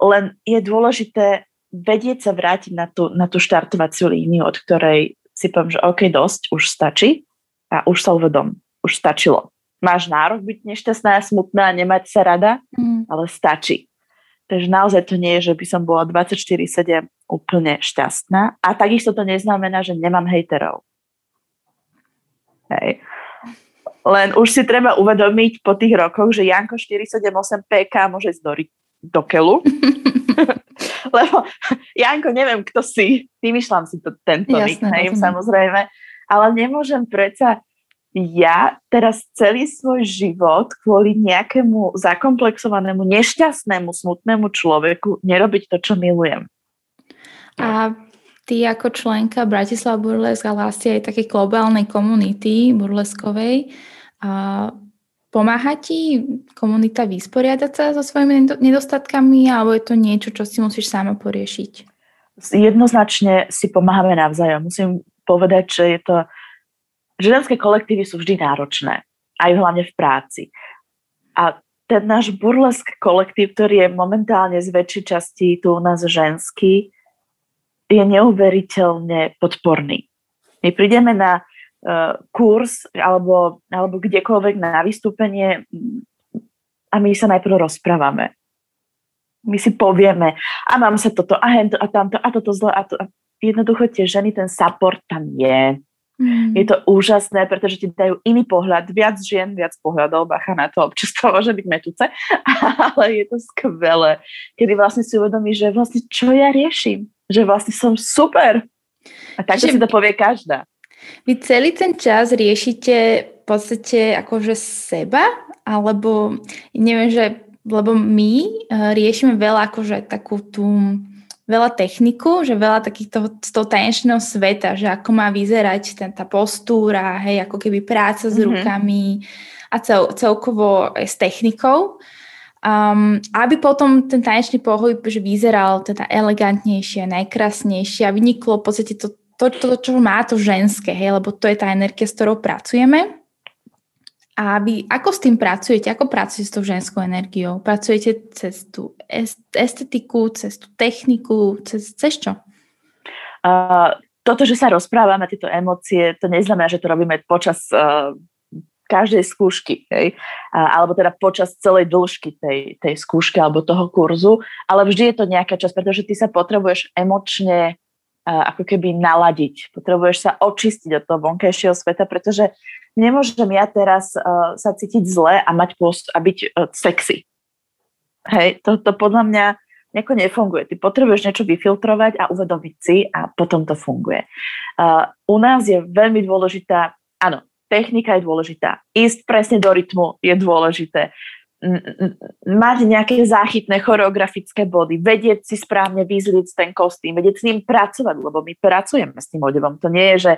len je dôležité vedieť sa vrátiť na tú, na tú štartovaciu líniu, od ktorej si poviem, že OK, dosť, už stačí a už sa uvedom, už stačilo. Máš nárok byť nešťastná a smutná a nemať sa rada, mm. ale stačí. Takže naozaj to nie je, že by som bola 24-7 úplne šťastná. A takisto to neznamená, že nemám hejterov. Hej. Len už si treba uvedomiť po tých rokoch, že Janko 478 PK môže ísť do, do kelu. Lebo Janko, neviem, kto si. Vymýšľam si to, tento nickname, samozrejme. Ale nemôžem predsa ja teraz celý svoj život kvôli nejakému zakomplexovanému, nešťastnému, smutnému človeku nerobiť to, čo milujem. A ty ako členka Bratislava Burlesk a vlastne aj také globálnej komunity burleskovej, a pomáha ti komunita vysporiadať sa so svojimi nedostatkami alebo je to niečo, čo si musíš sama poriešiť? Jednoznačne si pomáhame navzájom. Musím povedať, že je to ženské kolektívy sú vždy náročné, aj hlavne v práci. A ten náš burlesk kolektív, ktorý je momentálne z väčšej časti tu u nás ženský, je neuveriteľne podporný. My prídeme na uh, kurz alebo, alebo kdekoľvek na vystúpenie a my sa najprv rozprávame. My si povieme, a mám sa toto, a hento, a tamto, a toto zle, a to. Jednoducho tie ženy, ten support tam je. Mm. Je to úžasné, pretože ti dajú iný pohľad, viac žien, viac pohľadov, bacha na to, občas to môže byť metúce, ale je to skvelé, kedy vlastne si uvedomí, že vlastne čo ja riešim, že vlastne som super. A takto si to povie každá. Vy celý ten čas riešite v podstate akože seba, alebo neviem, že lebo my uh, riešime veľa akože takú tú veľa techniku, že veľa takýchto z toho tanečného sveta, že ako má vyzerať ten, tá postúra, hej, ako keby práca s mm-hmm. rukami a cel, celkovo aj s technikou. Um, aby potom ten tanečný pohyb že vyzeral teda elegantnejšie, najkrásnejšie a vyniklo v podstate to, to, to, to, čo má to ženské, hej, lebo to je tá energia, s ktorou pracujeme. A vy ako s tým pracujete? Ako pracujete s tou ženskou energiou? Pracujete cez tú estetiku, cez tú techniku, cez, cez čo? Uh, toto, že sa rozprávame, tieto emócie, to neznamená, že to robíme počas uh, každej skúšky, hej? Uh, alebo teda počas celej dĺžky tej, tej skúšky alebo toho kurzu, ale vždy je to nejaká časť, pretože ty sa potrebuješ emočne ako keby naladiť. Potrebuješ sa očistiť od toho vonkajšieho sveta, pretože nemôžem ja teraz uh, sa cítiť zle a mať post a byť uh, sexy. Hej, to, to podľa mňa nejako nefunguje. Ty potrebuješ niečo vyfiltrovať a uvedomiť si a potom to funguje. Uh, u nás je veľmi dôležitá, áno, technika je dôležitá. Ísť presne do rytmu je dôležité. Mať nejaké záchytné choreografické body, vedieť si správne vyzliť ten kostým, vedieť s ním pracovať, lebo my pracujeme s tým odevom. To nie je, že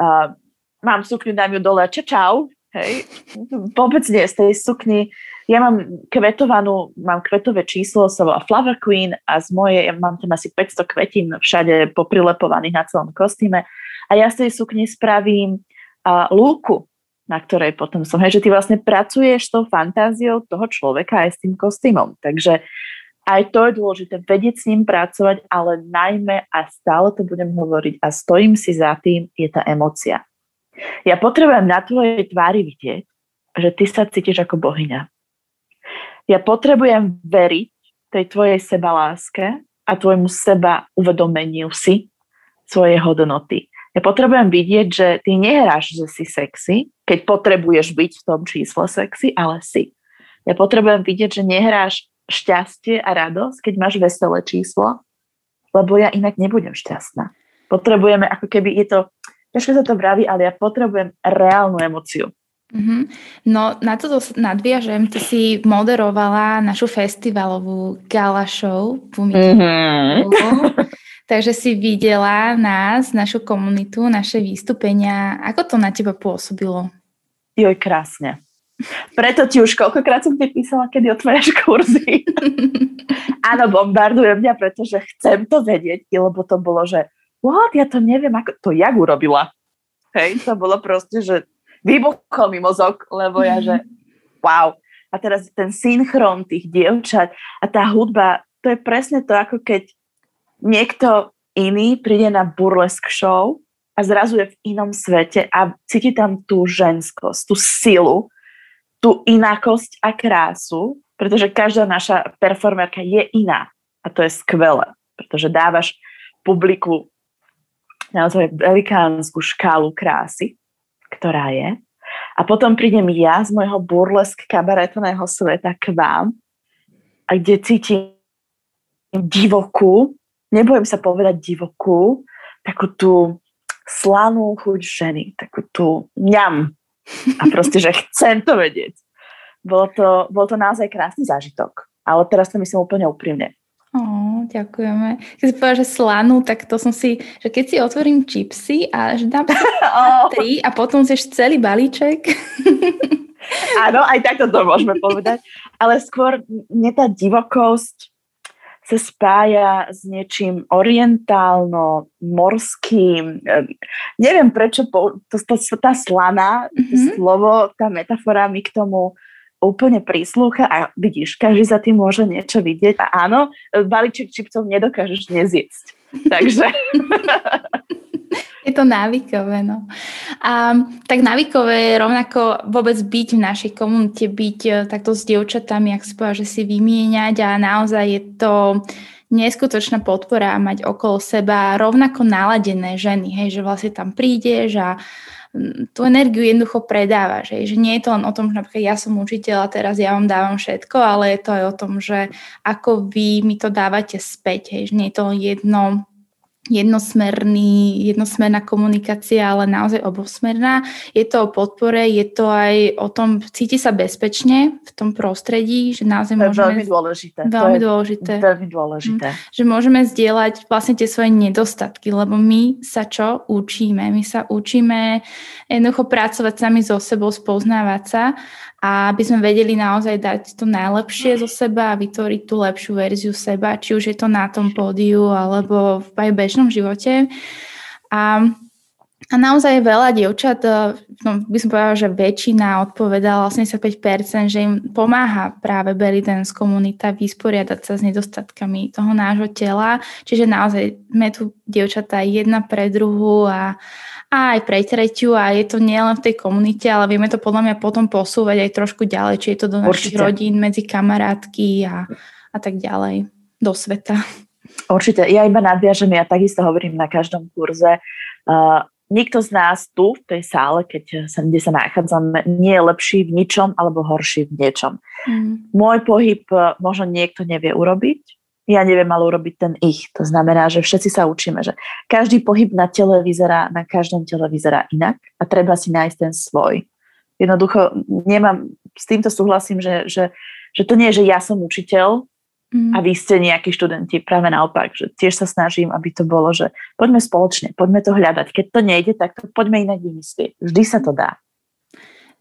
uh, mám sukňu, dám ju dole, čau, čau, hej, vôbec nie z tej sukni. Ja mám kvetovanú, mám kvetové číslo, sa volá Flower Queen a z mojej, ja mám tam asi 500 kvetín všade poprilepovaných na celom kostýme a ja z tej sukni spravím a, lúku, na ktorej potom som. Hej, že ty vlastne pracuješ s tou fantáziou toho človeka aj s tým kostýmom. Takže aj to je dôležité, vedieť s ním pracovať, ale najmä, a stále to budem hovoriť a stojím si za tým, je tá emocia. Ja potrebujem na tvojej tvári vidieť, že ty sa cítiš ako bohyňa. Ja potrebujem veriť tej tvojej sebaláske a tvojmu seba uvedomeniu si svojej hodnoty. Ja potrebujem vidieť, že ty nehráš, že si sexy, keď potrebuješ byť v tom čísle sexy, ale si. Ja potrebujem vidieť, že nehráš šťastie a radosť, keď máš veselé číslo, lebo ja inak nebudem šťastná. Potrebujeme, ako keby je to ťažko sa to vraví, ale ja potrebujem reálnu emociu. Mm-hmm. No na toto nadviažem, ty si moderovala našu festivalovú gala show mm-hmm. Takže si videla nás, našu komunitu, naše vystúpenia. Ako to na teba pôsobilo? Joj, krásne. Preto ti už koľkokrát som ti písala, kedy otváraš kurzy. Áno, bombardujem mňa, pretože chcem to vedieť, lebo to bolo, že what, ja to neviem, ako to jak urobila. Hej, to bolo proste, že vybuchol mi mozog, lebo ja, že wow. A teraz ten synchron tých dievčat a tá hudba, to je presne to, ako keď niekto iný príde na burlesk show a zrazu je v inom svete a cíti tam tú ženskosť, tú silu, tú inakosť a krásu, pretože každá naša performerka je iná a to je skvelé, pretože dávaš publiku naozaj velikánsku škálu krásy, ktorá je. A potom prídem ja z môjho burlesk kabaretného sveta k vám, a kde cítim divokú, nebojím sa povedať divokú, takú tú slanú chuť ženy, takú tú ňam. A proste, že chcem to vedieť. Bolo to, bol to naozaj krásny zážitok. Ale teraz to myslím úplne úprimne. Oh, ďakujeme. Keď si povedal, že slanú, tak to som si, že keď si otvorím čipsy a že dám oh. tri a potom zješ celý balíček. Áno, aj takto to môžeme povedať. Ale skôr mne tá divokosť sa spája s niečím orientálno, morským. Neviem prečo to, to, tá slaná, mm-hmm. slovo, tá metafora mi k tomu úplne príslucha a vidíš, každý za tým môže niečo vidieť a áno, balíček čipcov nedokážeš nezjesť. Takže... Je to návykové, no. A, tak návykové je rovnako vôbec byť v našej komunite, byť e, takto s dievčatami, ak povedal, že si vymieňať a naozaj je to neskutočná podpora mať okolo seba rovnako naladené ženy, hej, že vlastne tam prídeš a tú energiu jednoducho predáva, že, že nie je to len o tom, že napríklad ja som učiteľ a teraz ja vám dávam všetko, ale je to aj o tom, že ako vy mi to dávate späť, hej, že nie je to jedno jednosmerný, jednosmerná komunikácia, ale naozaj obosmerná. Je to o podpore, je to aj o tom, cíti sa bezpečne v tom prostredí, že naozaj to môžeme... veľmi dôležité. Veľmi to dôležité. Veľmi dôležité. Mm, že môžeme zdieľať vlastne tie svoje nedostatky, lebo my sa čo učíme? My sa učíme jednoducho pracovať sami so sebou, spoznávať sa a aby sme vedeli naozaj dať to najlepšie zo seba a vytvoriť tú lepšiu verziu seba, či už je to na tom pódiu alebo v aj bežnom živote. A, a naozaj veľa dievčat, e, no, by som povedala, že väčšina odpovedala, 85%, že im pomáha práve dance komunita vysporiadať sa s nedostatkami toho nášho tela. Čiže naozaj sme tu dievčatá jedna pre druhú a, a aj pre tretiu a je to nielen v tej komunite, ale vieme to podľa mňa potom posúvať aj trošku ďalej, či je to do našich Určite. rodín, medzi kamarátky a, a tak ďalej, do sveta. Určite, ja iba nadviažem, ja takisto hovorím na každom kurze, uh, nikto z nás tu v tej sále, keď sa, kde sa nachádzame, nie je lepší v ničom alebo horší v niečom. Mm. Môj pohyb možno niekto nevie urobiť, ja neviem ale urobiť ten ich. To znamená, že všetci sa učíme, že každý pohyb na tele vyzerá, na každom tele vyzerá inak a treba si nájsť ten svoj. Jednoducho nemám, s týmto súhlasím, že, že, že to nie je, že ja som učiteľ mm. a vy ste nejakí študenti, práve naopak, že tiež sa snažím, aby to bolo, že poďme spoločne, poďme to hľadať. Keď to nejde, tak to poďme inak vymyslieť. Vždy sa to dá.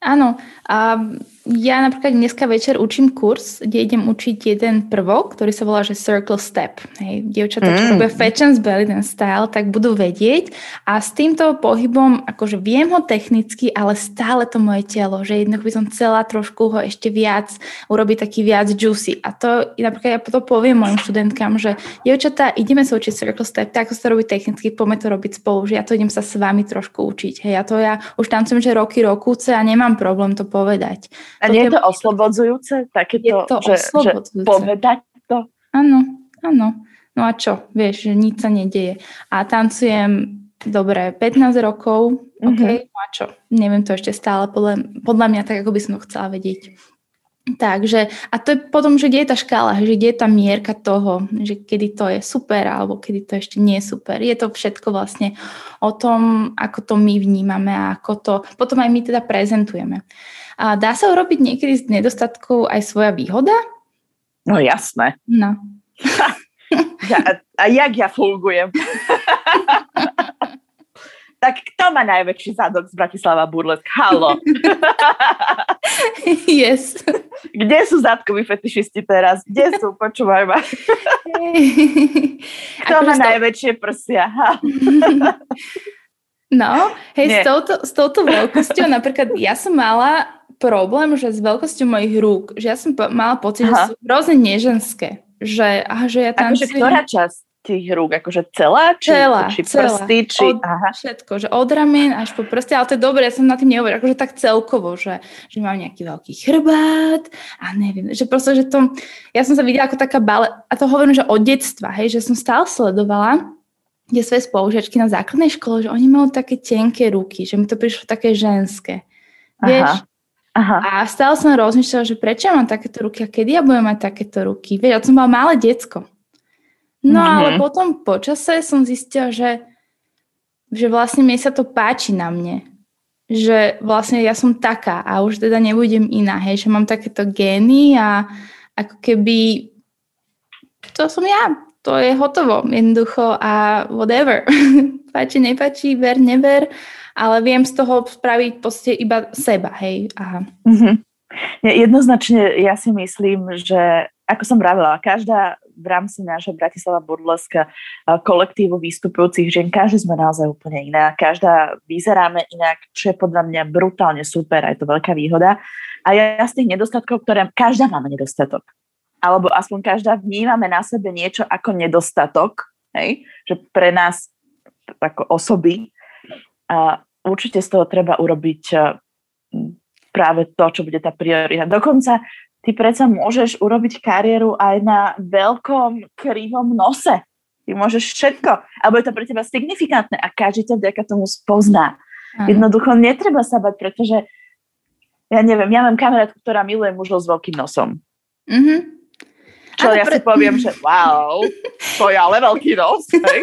Áno, a ja napríklad dneska večer učím kurz, kde idem učiť jeden prvok, ktorý sa volá, že Circle Step. Hej, dievčatá, čo mm. robia Fashions Belly ten style, tak budú vedieť a s týmto pohybom, akože viem ho technicky, ale stále to moje telo, že jednoducho by som chcela trošku ho ešte viac urobiť taký viac juicy. A to napríklad ja to poviem mojim študentkám, že dievčatá, ideme sa učiť Circle Step, tak ako sa to robí technicky, poďme to robiť spolu, že ja to idem sa s vami trošku učiť. Hej, ja to ja už tancujem, že roky, rokúce a nemám problém to povedať. A nie je to oslobodzujúce? Takéto, je to že, oslobodzujúce. Že povedať to? Áno, áno. No a čo? Vieš, že nič sa nedieje. A tancujem dobre 15 rokov, mm-hmm. OK, no a čo? Neviem to ešte stále, podľa, podľa mňa tak, ako by som to chcela vedieť. Takže, a to je potom, že kde je tá škála, že kde je tá mierka toho, že kedy to je super alebo kedy to ešte nie je super. Je to všetko vlastne o tom, ako to my vnímame a ako to potom aj my teda prezentujeme. A dá sa urobiť niekedy z nedostatku aj svoja výhoda? No jasné. No. ja, a jak ja fungujem? tak kto má najväčší zadok z Bratislava Burlesk? Halo. yes. Kde sú zadkoví fetišisti teraz? Kde sú? Počúvaj ma. Kto má to... najväčšie prsia? no, hej, s touto, s touto veľkosťou, napríklad ja som mala problém, že s veľkosťou mojich rúk, že ja som mala pocit, Aha. že sú hrozne neženské. Že, aha, že ja tam... Akože ktorá časť? Tých rúk, akože celá? Či, celá, či celá. prsty? Či, od, aha. Všetko, že od ramien až po prsty, ale to je dobré, ja som na tým nehovorila, akože tak celkovo, že, že mám nejaký veľký chrbát a neviem, že proste, že to, ja som sa videla ako taká bale, a to hovorím, že od detstva, hej, že som stále sledovala tie svoje spolužiačky na základnej škole, že oni majú také tenké ruky, že mi to prišlo také ženské. Vieš? Aha. A stále som rozmýšľala, že prečo ja mám takéto ruky a kedy ja budem mať takéto ruky. Vieš, ja som bola malé decko. No mm-hmm. ale potom počase som zistila, že, že vlastne mne sa to páči na mne. Že vlastne ja som taká a už teda nebudem iná, hej, že mám takéto gény a ako keby to som ja, to je hotovo, jednoducho a whatever. páči, nepáči, ver, never, ale viem z toho spraviť proste iba seba, hej. A... Mm-hmm. Jednoznačne ja si myslím, že ako som vravila, každá v rámci nášho Bratislava Burleska kolektívu vystupujúcich žien, každý sme naozaj úplne iná, každá vyzeráme inak, čo je podľa mňa brutálne super, a je to veľká výhoda. A ja z tých nedostatkov, ktoré každá máme nedostatok, alebo aspoň každá vnímame na sebe niečo ako nedostatok, hej? že pre nás ako osoby, a určite z toho treba urobiť práve to, čo bude tá priorita. Dokonca ty predsa môžeš urobiť kariéru aj na veľkom krivom nose. Ty môžeš všetko. Alebo je to pre teba signifikantné a každý ťa vďaka tomu spozná. Aha. Jednoducho netreba sa bať, pretože ja neviem, ja mám kamarátku, ktorá miluje mužov s veľkým nosom. Mm-hmm. Čo ja pre... si poviem, že wow, to je ale veľký nos. Hej?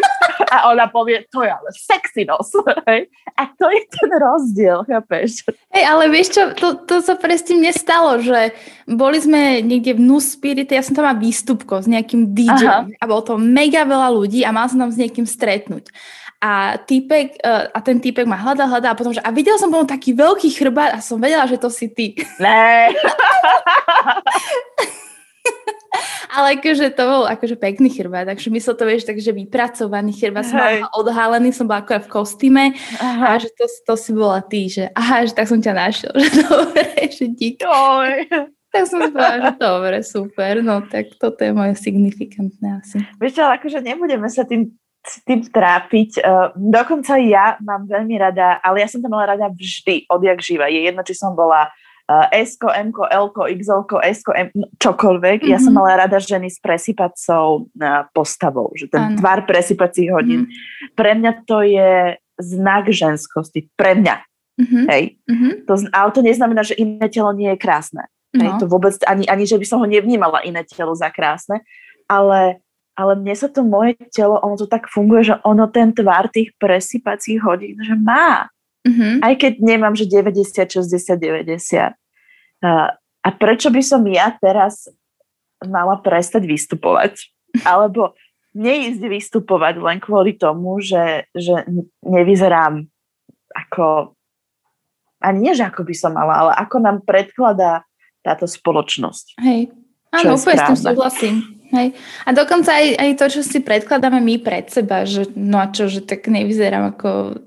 A ona povie, to je ale sexy nos. Hej? A to je ten rozdiel, chápeš? Hej, ale vieš čo, to, to sa presne mne stalo, že boli sme niekde v Nu Spirit, ja som tam mal výstupko s nejakým DJ a bolo to mega veľa ľudí a mal som tam s niekým stretnúť. A týpek, uh, a ten týpek ma hľadal, hľadal a potom, že a videl som bol taký veľký chrbát a som vedela, že to si ty. Ne. Ale akože to bol akože pekný chrbát, takže myslel to, vieš, takže vypracovaný chrbát, som bola odhalený, som bola ako v kostýme aha. a že to, to si bola ty, že aha, že tak som ťa našiel, že dobre, že dík. Tak som si povedala, že dobre, super, no tak toto je moje signifikantné asi. Vieš ale akože nebudeme sa tým tým trápiť. Uh, dokonca ja mám veľmi rada, ale ja som to mala rada vždy, odjak živa. Je jedno, či som bola uh, S, M, L, XL, S, M, čokoľvek. Mm-hmm. Ja som mhm. mala rada ženy s presypacou uh, postavou, že ten ano. tvar presypacích hodín. Mm-hmm. Pre mňa to je znak ženskosti. Pre mňa. Mm-hmm. Hej. Mm-hmm. To, ale to neznamená, že iné telo nie je krásne. No. Hej, to vôbec, ani, ani že by som ho nevnímala iné telo za krásne, ale, ale mne sa to moje telo, ono to tak funguje, že ono ten tvar tých presypacích hodín, že má. Mm-hmm. Aj keď nemám, že 90, 60, 90. A, a prečo by som ja teraz mala prestať vystupovať? Alebo neísť vystupovať len kvôli tomu, že, že nevyzerám ako a nie, že ako by som mala, ale ako nám predkladá táto spoločnosť. Hej, áno, úplne s tým súhlasím. Hej. A dokonca aj, aj to, čo si predkladáme my pred seba, že no a čo, že tak nevyzerám ako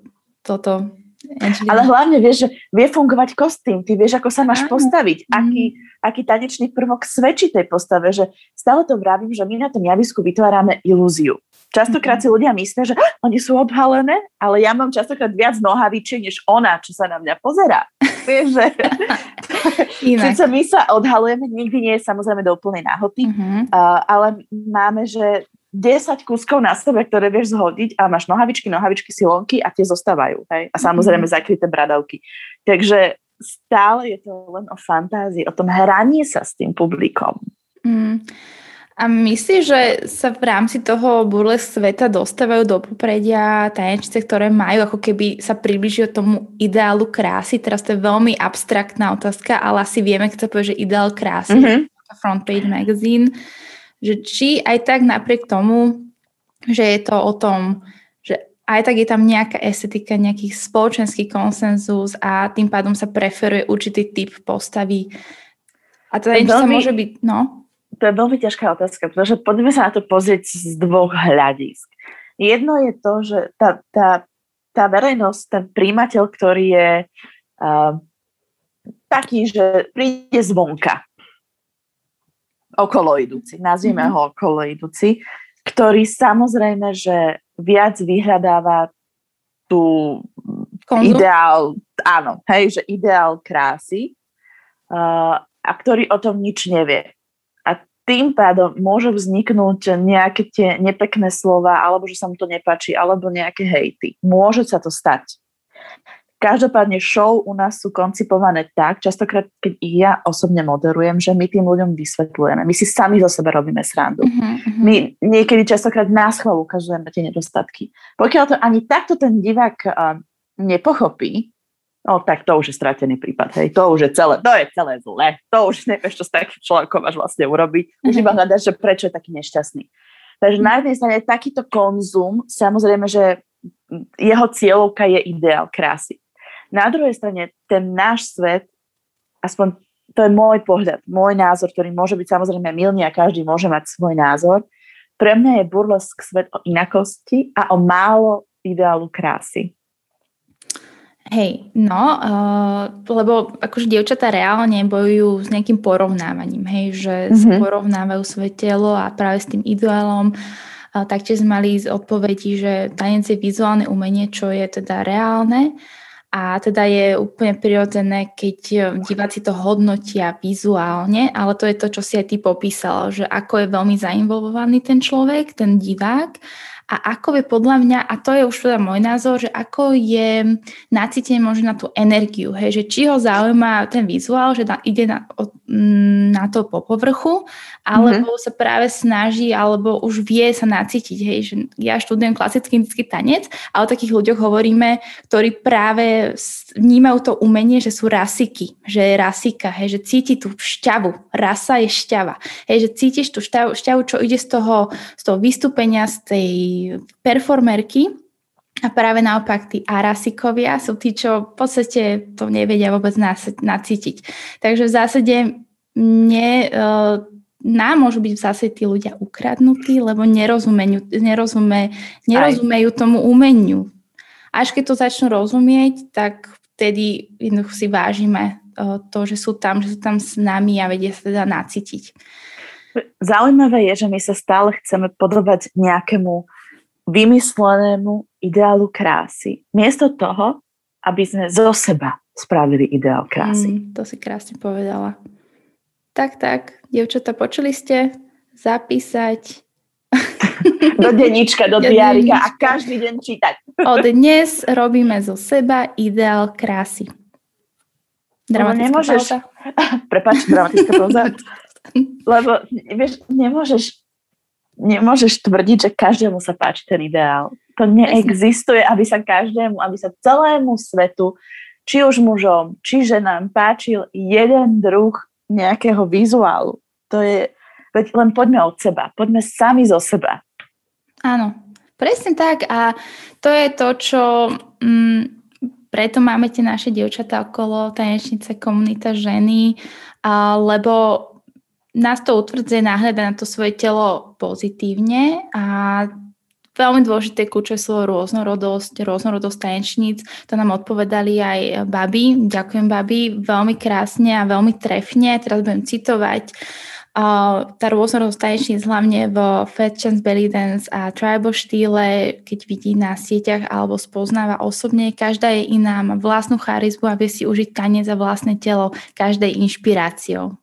toto ale hlavne vieš, že vie fungovať kostým, ty vieš, ako sa máš postaviť, mm. aký, aký tanečný prvok svedčí tej postave, že stále to vravím, že my na tom javisku vytvárame ilúziu. Častokrát mm. si ľudia myslia, že oni sú obhalené, ale ja mám častokrát viac nohavičie, než ona, čo sa na mňa pozera. Vieš, že Sice my sa odhalujeme, nikdy nie je samozrejme do úplnej náhoty, mm-hmm. uh, ale máme, že 10 kúskov na sebe, ktoré vieš zhodiť a máš nohavičky, nohavičky, silonky a tie zostávajú. Hej? A samozrejme mm. zakryté bradavky. Takže stále je to len o fantázii, o tom hraní sa s tým publikom. Mm. A myslíš, že sa v rámci toho burlesk sveta dostávajú do popredia tanečnice, ktoré majú ako keby sa približujú tomu ideálu krásy? Teraz to je veľmi abstraktná otázka, ale asi vieme, sa povie, že ideál krásy, mm-hmm. Front Page Magazine že či aj tak napriek tomu, že je to o tom, že aj tak je tam nejaká estetika, nejaký spoločenský konsenzus a tým pádom sa preferuje určitý typ postavy. A teda niečo sa môže byť, no? To je veľmi ťažká otázka, pretože poďme sa na to pozrieť z dvoch hľadisk. Jedno je to, že tá, tá, tá verejnosť, ten príjimateľ, ktorý je uh, taký, že príde zvonka, okolo idúci, nazvime mm-hmm. ho okolo idúci, ktorý samozrejme, že viac vyhľadáva tú Konzum? ideál, áno, hej, že ideál krásy uh, a ktorý o tom nič nevie. A tým pádom môže vzniknúť nejaké tie nepekné slova, alebo že sa mu to nepáči, alebo nejaké hejty. Môže sa to stať. Každopádne show u nás sú koncipované tak, častokrát, keď ich ja osobne moderujem, že my tým ľuďom vysvetľujeme. My si sami zo seba robíme srandu. Uh-huh, My niekedy častokrát nás chval ukazujeme tie nedostatky. Pokiaľ to ani takto ten divák uh, nepochopí, no tak to už je stratený prípad. Hej. To už je celé, to je celé zle. To už nevieš, čo s takým človekom máš vlastne urobiť. Už uh-huh. iba hľadaš, že prečo je taký nešťastný. Takže na jednej strane takýto konzum, samozrejme, že jeho cieľovka je ideál krásy. Na druhej strane, ten náš svet, aspoň to je môj pohľad, môj názor, ktorý môže byť samozrejme milný a každý môže mať svoj názor. Pre mňa je burlesk svet o inakosti a o málo ideálu krásy. Hej, no, uh, lebo akože dievčatá reálne bojujú s nejakým porovnávaním, hej, že mm-hmm. porovnávajú svoje telo a práve s tým ideálom uh, taktiež sme mali z odpovedí, že tanec je vizuálne umenie, čo je teda reálne a teda je úplne prirodzené, keď e, diváci to hodnotia vizuálne, ale to je to, čo si aj ty popísal, že ako je veľmi zainvolvovaný ten človek, ten divák a ako je podľa mňa, a to je už teda môj názor, že ako je nacítenie možno na tú energiu, hej, že či ho zaujíma ten vizuál, že na, ide na, mm, na to po povrchu, alebo mm-hmm. sa práve snaží, alebo už vie sa nacítiť, hej, že ja študujem klasický indický tanec a o takých ľuďoch hovoríme, ktorí práve vnímajú to umenie, že sú rasiky, že je rasika, hej, že cíti tú šťavu, rasa je šťava, hej, že cítiš tú šťavu, šťavu čo ide z toho, z toho vystúpenia, z tej performerky a práve naopak tí arasikovia sú tí, čo v podstate to nevedia vôbec nacítiť. Takže v zásade mne, e, nám môžu byť v zásade tí ľudia ukradnutí, lebo nerozumejú, nerozume, nerozumejú tomu umeniu. Až keď to začnú rozumieť, tak vtedy jednoducho si vážime e, to, že sú tam, že sú tam s nami a vedia sa teda nacítiť. Zaujímavé je, že my sa stále chceme podobať nejakému vymyslenému ideálu krásy. Miesto toho, aby sme zo seba spravili ideál krásy. Mm, to si krásne povedala. Tak, tak, dievčata, počuli ste? Zapísať do denníčka, do diárika a každý deň čítať. Od dnes robíme zo seba ideál krásy. Dramatická nemôžeš... pauza. Prepač, dramatická pauza. Lebo vieš, nemôžeš, nemôžeš tvrdiť, že každému sa páči ten ideál. To neexistuje, aby sa každému, aby sa celému svetu, či už mužom, či ženám páčil jeden druh nejakého vizuálu. To je, veď len poďme od seba, poďme sami zo seba. Áno, presne tak a to je to, čo mm, preto máme tie naše dievčatá okolo, tanečnice, komunita ženy, lebo nás to utvrdzuje náhľadať na to svoje telo pozitívne a veľmi dôležité kľúčové slovo rôznorodosť, rôznorodosť tanečníc. To nám odpovedali aj baby. Ďakujem baby veľmi krásne a veľmi trefne. Teraz budem citovať. Tá rôznorodosť tanečníc hlavne v Fat Chance Belly Dance a Tribal štýle, keď vidí na sieťach alebo spoznáva osobne, každá je iná, má vlastnú charizmu a vie si užiť tanec za vlastné telo každej inšpiráciou.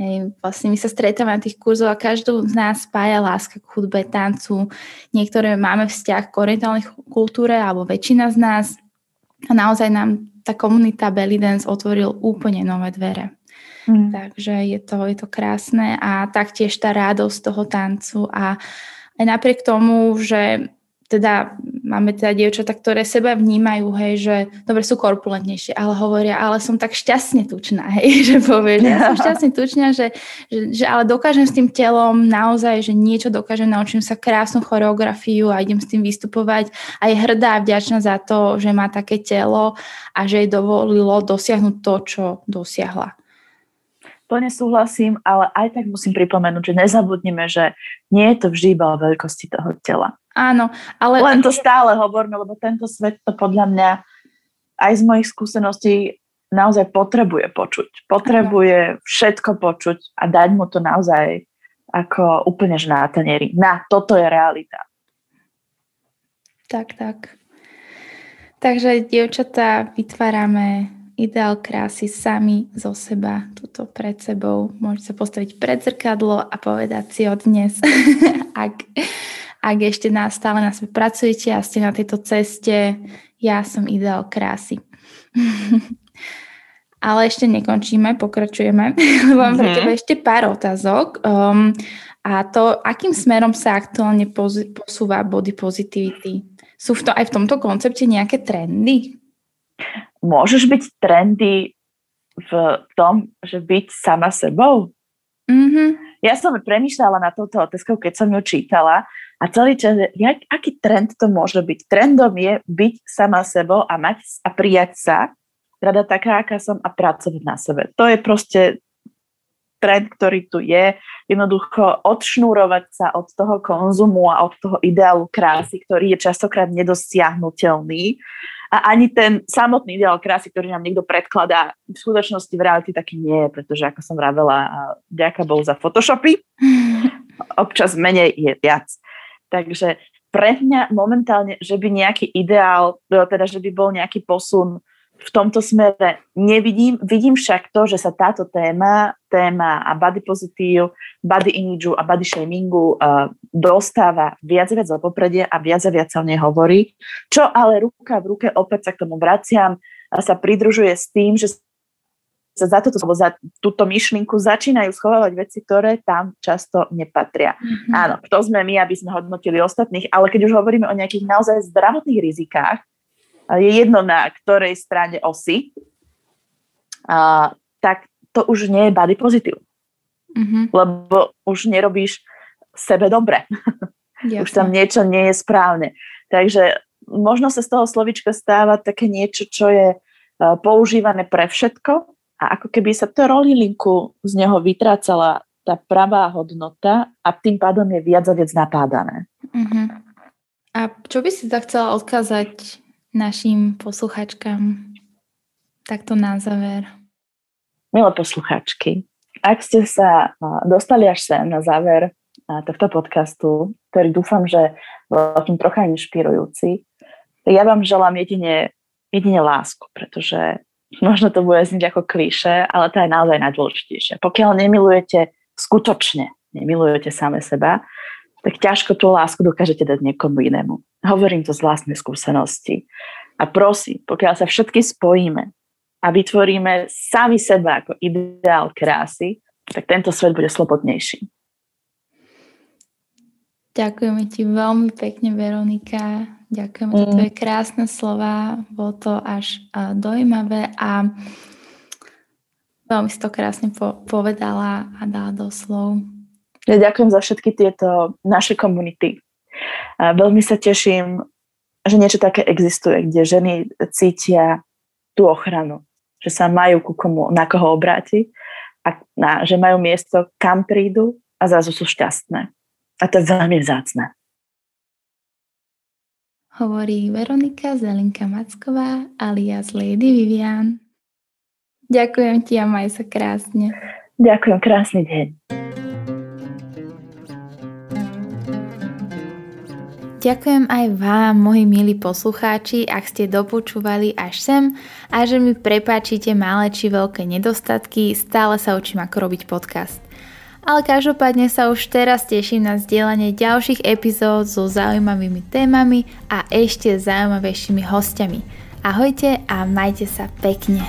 Hej, vlastne my sa stretávame na tých kurzoch a každú z nás spája láska k hudbe, tancu. Niektoré máme vzťah k orientálnej kultúre alebo väčšina z nás. A naozaj nám tá komunita Belly Dance otvoril úplne nové dvere. Mm. Takže je to, je to krásne a taktiež tá radosť toho tancu a aj napriek tomu, že teda máme teda dievčatá, ktoré seba vnímajú, hej, že dobre sú korpulentnejšie, ale hovoria, ale som tak šťastne tučná, hej, že povie, že ja som šťastne tučná, že, že, že ale dokážem s tým telom naozaj, že niečo dokážem, naučím sa krásnu choreografiu a idem s tým vystupovať a je hrdá a vďačná za to, že má také telo a že jej dovolilo dosiahnuť to, čo dosiahla. Plne súhlasím, ale aj tak musím pripomenúť, že nezabudnime, že nie je to vždy iba o veľkosti toho tela. Áno, ale... Len to stále hovoríme, lebo tento svet to podľa mňa aj z mojich skúseností naozaj potrebuje počuť. Potrebuje všetko počuť a dať mu to naozaj ako úplne že na tanieri. Na, toto je realita. Tak, tak. Takže, dievčatá, vytvárame ideál krásy sami zo seba, tuto pred sebou. Môžete sa postaviť pred zrkadlo a povedať si od dnes, ak, ak ešte nás stále na sebe pracujete a ste na tejto ceste, ja som ideál krásy. Ale ešte nekončíme, pokračujeme, mám pre mhm. teba ešte pár otázok. Um, a to, akým smerom sa aktuálne posúva body positivity? Sú v to aj v tomto koncepte nejaké trendy? Môžeš byť trendy v tom, že byť sama sebou? Mm-hmm. Ja som premýšľala na touto otázkou, keď som ju čítala a celý čas, jak, aký trend to môže byť? Trendom je byť sama sebou a mať a prijať sa, rada taká, aká som a pracovať na sebe. To je proste trend, ktorý tu je. Jednoducho odšnúrovať sa od toho konzumu a od toho ideálu krásy, ktorý je častokrát nedosiahnutelný a ani ten samotný ideál krásy, ktorý nám niekto predkladá, v skutočnosti v realite taký nie je, pretože ako som vravela, ďaká bol za Photoshopy, občas menej je viac. Takže pre mňa momentálne, že by nejaký ideál, teda že by bol nejaký posun v tomto smere nevidím. Vidím však to, že sa táto téma, téma a body pozitív, body imageu a body shamingu uh, dostáva viac a viac do popredia a viac a viac sa o nej hovorí. Čo ale ruka v ruke, opäť sa k tomu vraciam, a sa pridružuje s tým, že sa za, toto, za túto myšlienku začínajú schovávať veci, ktoré tam často nepatria. Mm-hmm. Áno, kto sme my, aby sme hodnotili ostatných, ale keď už hovoríme o nejakých naozaj zdravotných rizikách, je jedno na ktorej strane osy, a, tak to už nie je body pozitív. Mm-hmm. Lebo už nerobíš sebe dobre. už tam niečo nie je správne. Takže možno sa z toho slovička stáva také niečo, čo je uh, používané pre všetko a ako keby sa to rolilinku z neho vytrácala tá pravá hodnota a tým pádom je viac a viac napádané. Uh-huh. A čo by si tak chcela odkázať našim posluchačkám takto na záver? Milé posluchačky, ak ste sa dostali až sem na záver tohto podcastu, ktorý dúfam, že veľkým trocha inšpirujúci, ja vám želám jedine, jedine lásku, pretože možno to bude zniť ako klíše, ale to je naozaj najdôležitejšie. Pokiaľ nemilujete skutočne, nemilujete same seba, tak ťažko tú lásku dokážete dať niekomu inému. Hovorím to z vlastnej skúsenosti. A prosím, pokiaľ sa všetky spojíme a vytvoríme sami seba ako ideál krásy, tak tento svet bude slobodnejší. Ďakujeme ti veľmi pekne, Veronika. Ďakujeme mm. za tvoje krásne slova. Bolo to až uh, dojímavé a veľmi si to krásne po- povedala a dala do slov. Ja ďakujem za všetky tieto naše komunity. A veľmi sa teším, že niečo také existuje, kde ženy cítia tú ochranu, že sa majú ku komu, na koho obrátiť a na, že majú miesto, kam prídu a zrazu sú šťastné. A to je veľmi vzácne. Hovorí Veronika Zelinka Macková alias Lady Vivian. Ďakujem ti a maj sa krásne. Ďakujem, krásny deň. Ďakujem aj vám, moji milí poslucháči, ak ste dopočúvali až sem a že mi prepáčite malé či veľké nedostatky, stále sa učím ako robiť podcast. Ale každopádne sa už teraz teším na zdieľanie ďalších epizód so zaujímavými témami a ešte zaujímavejšími hostiami. Ahojte a majte sa pekne.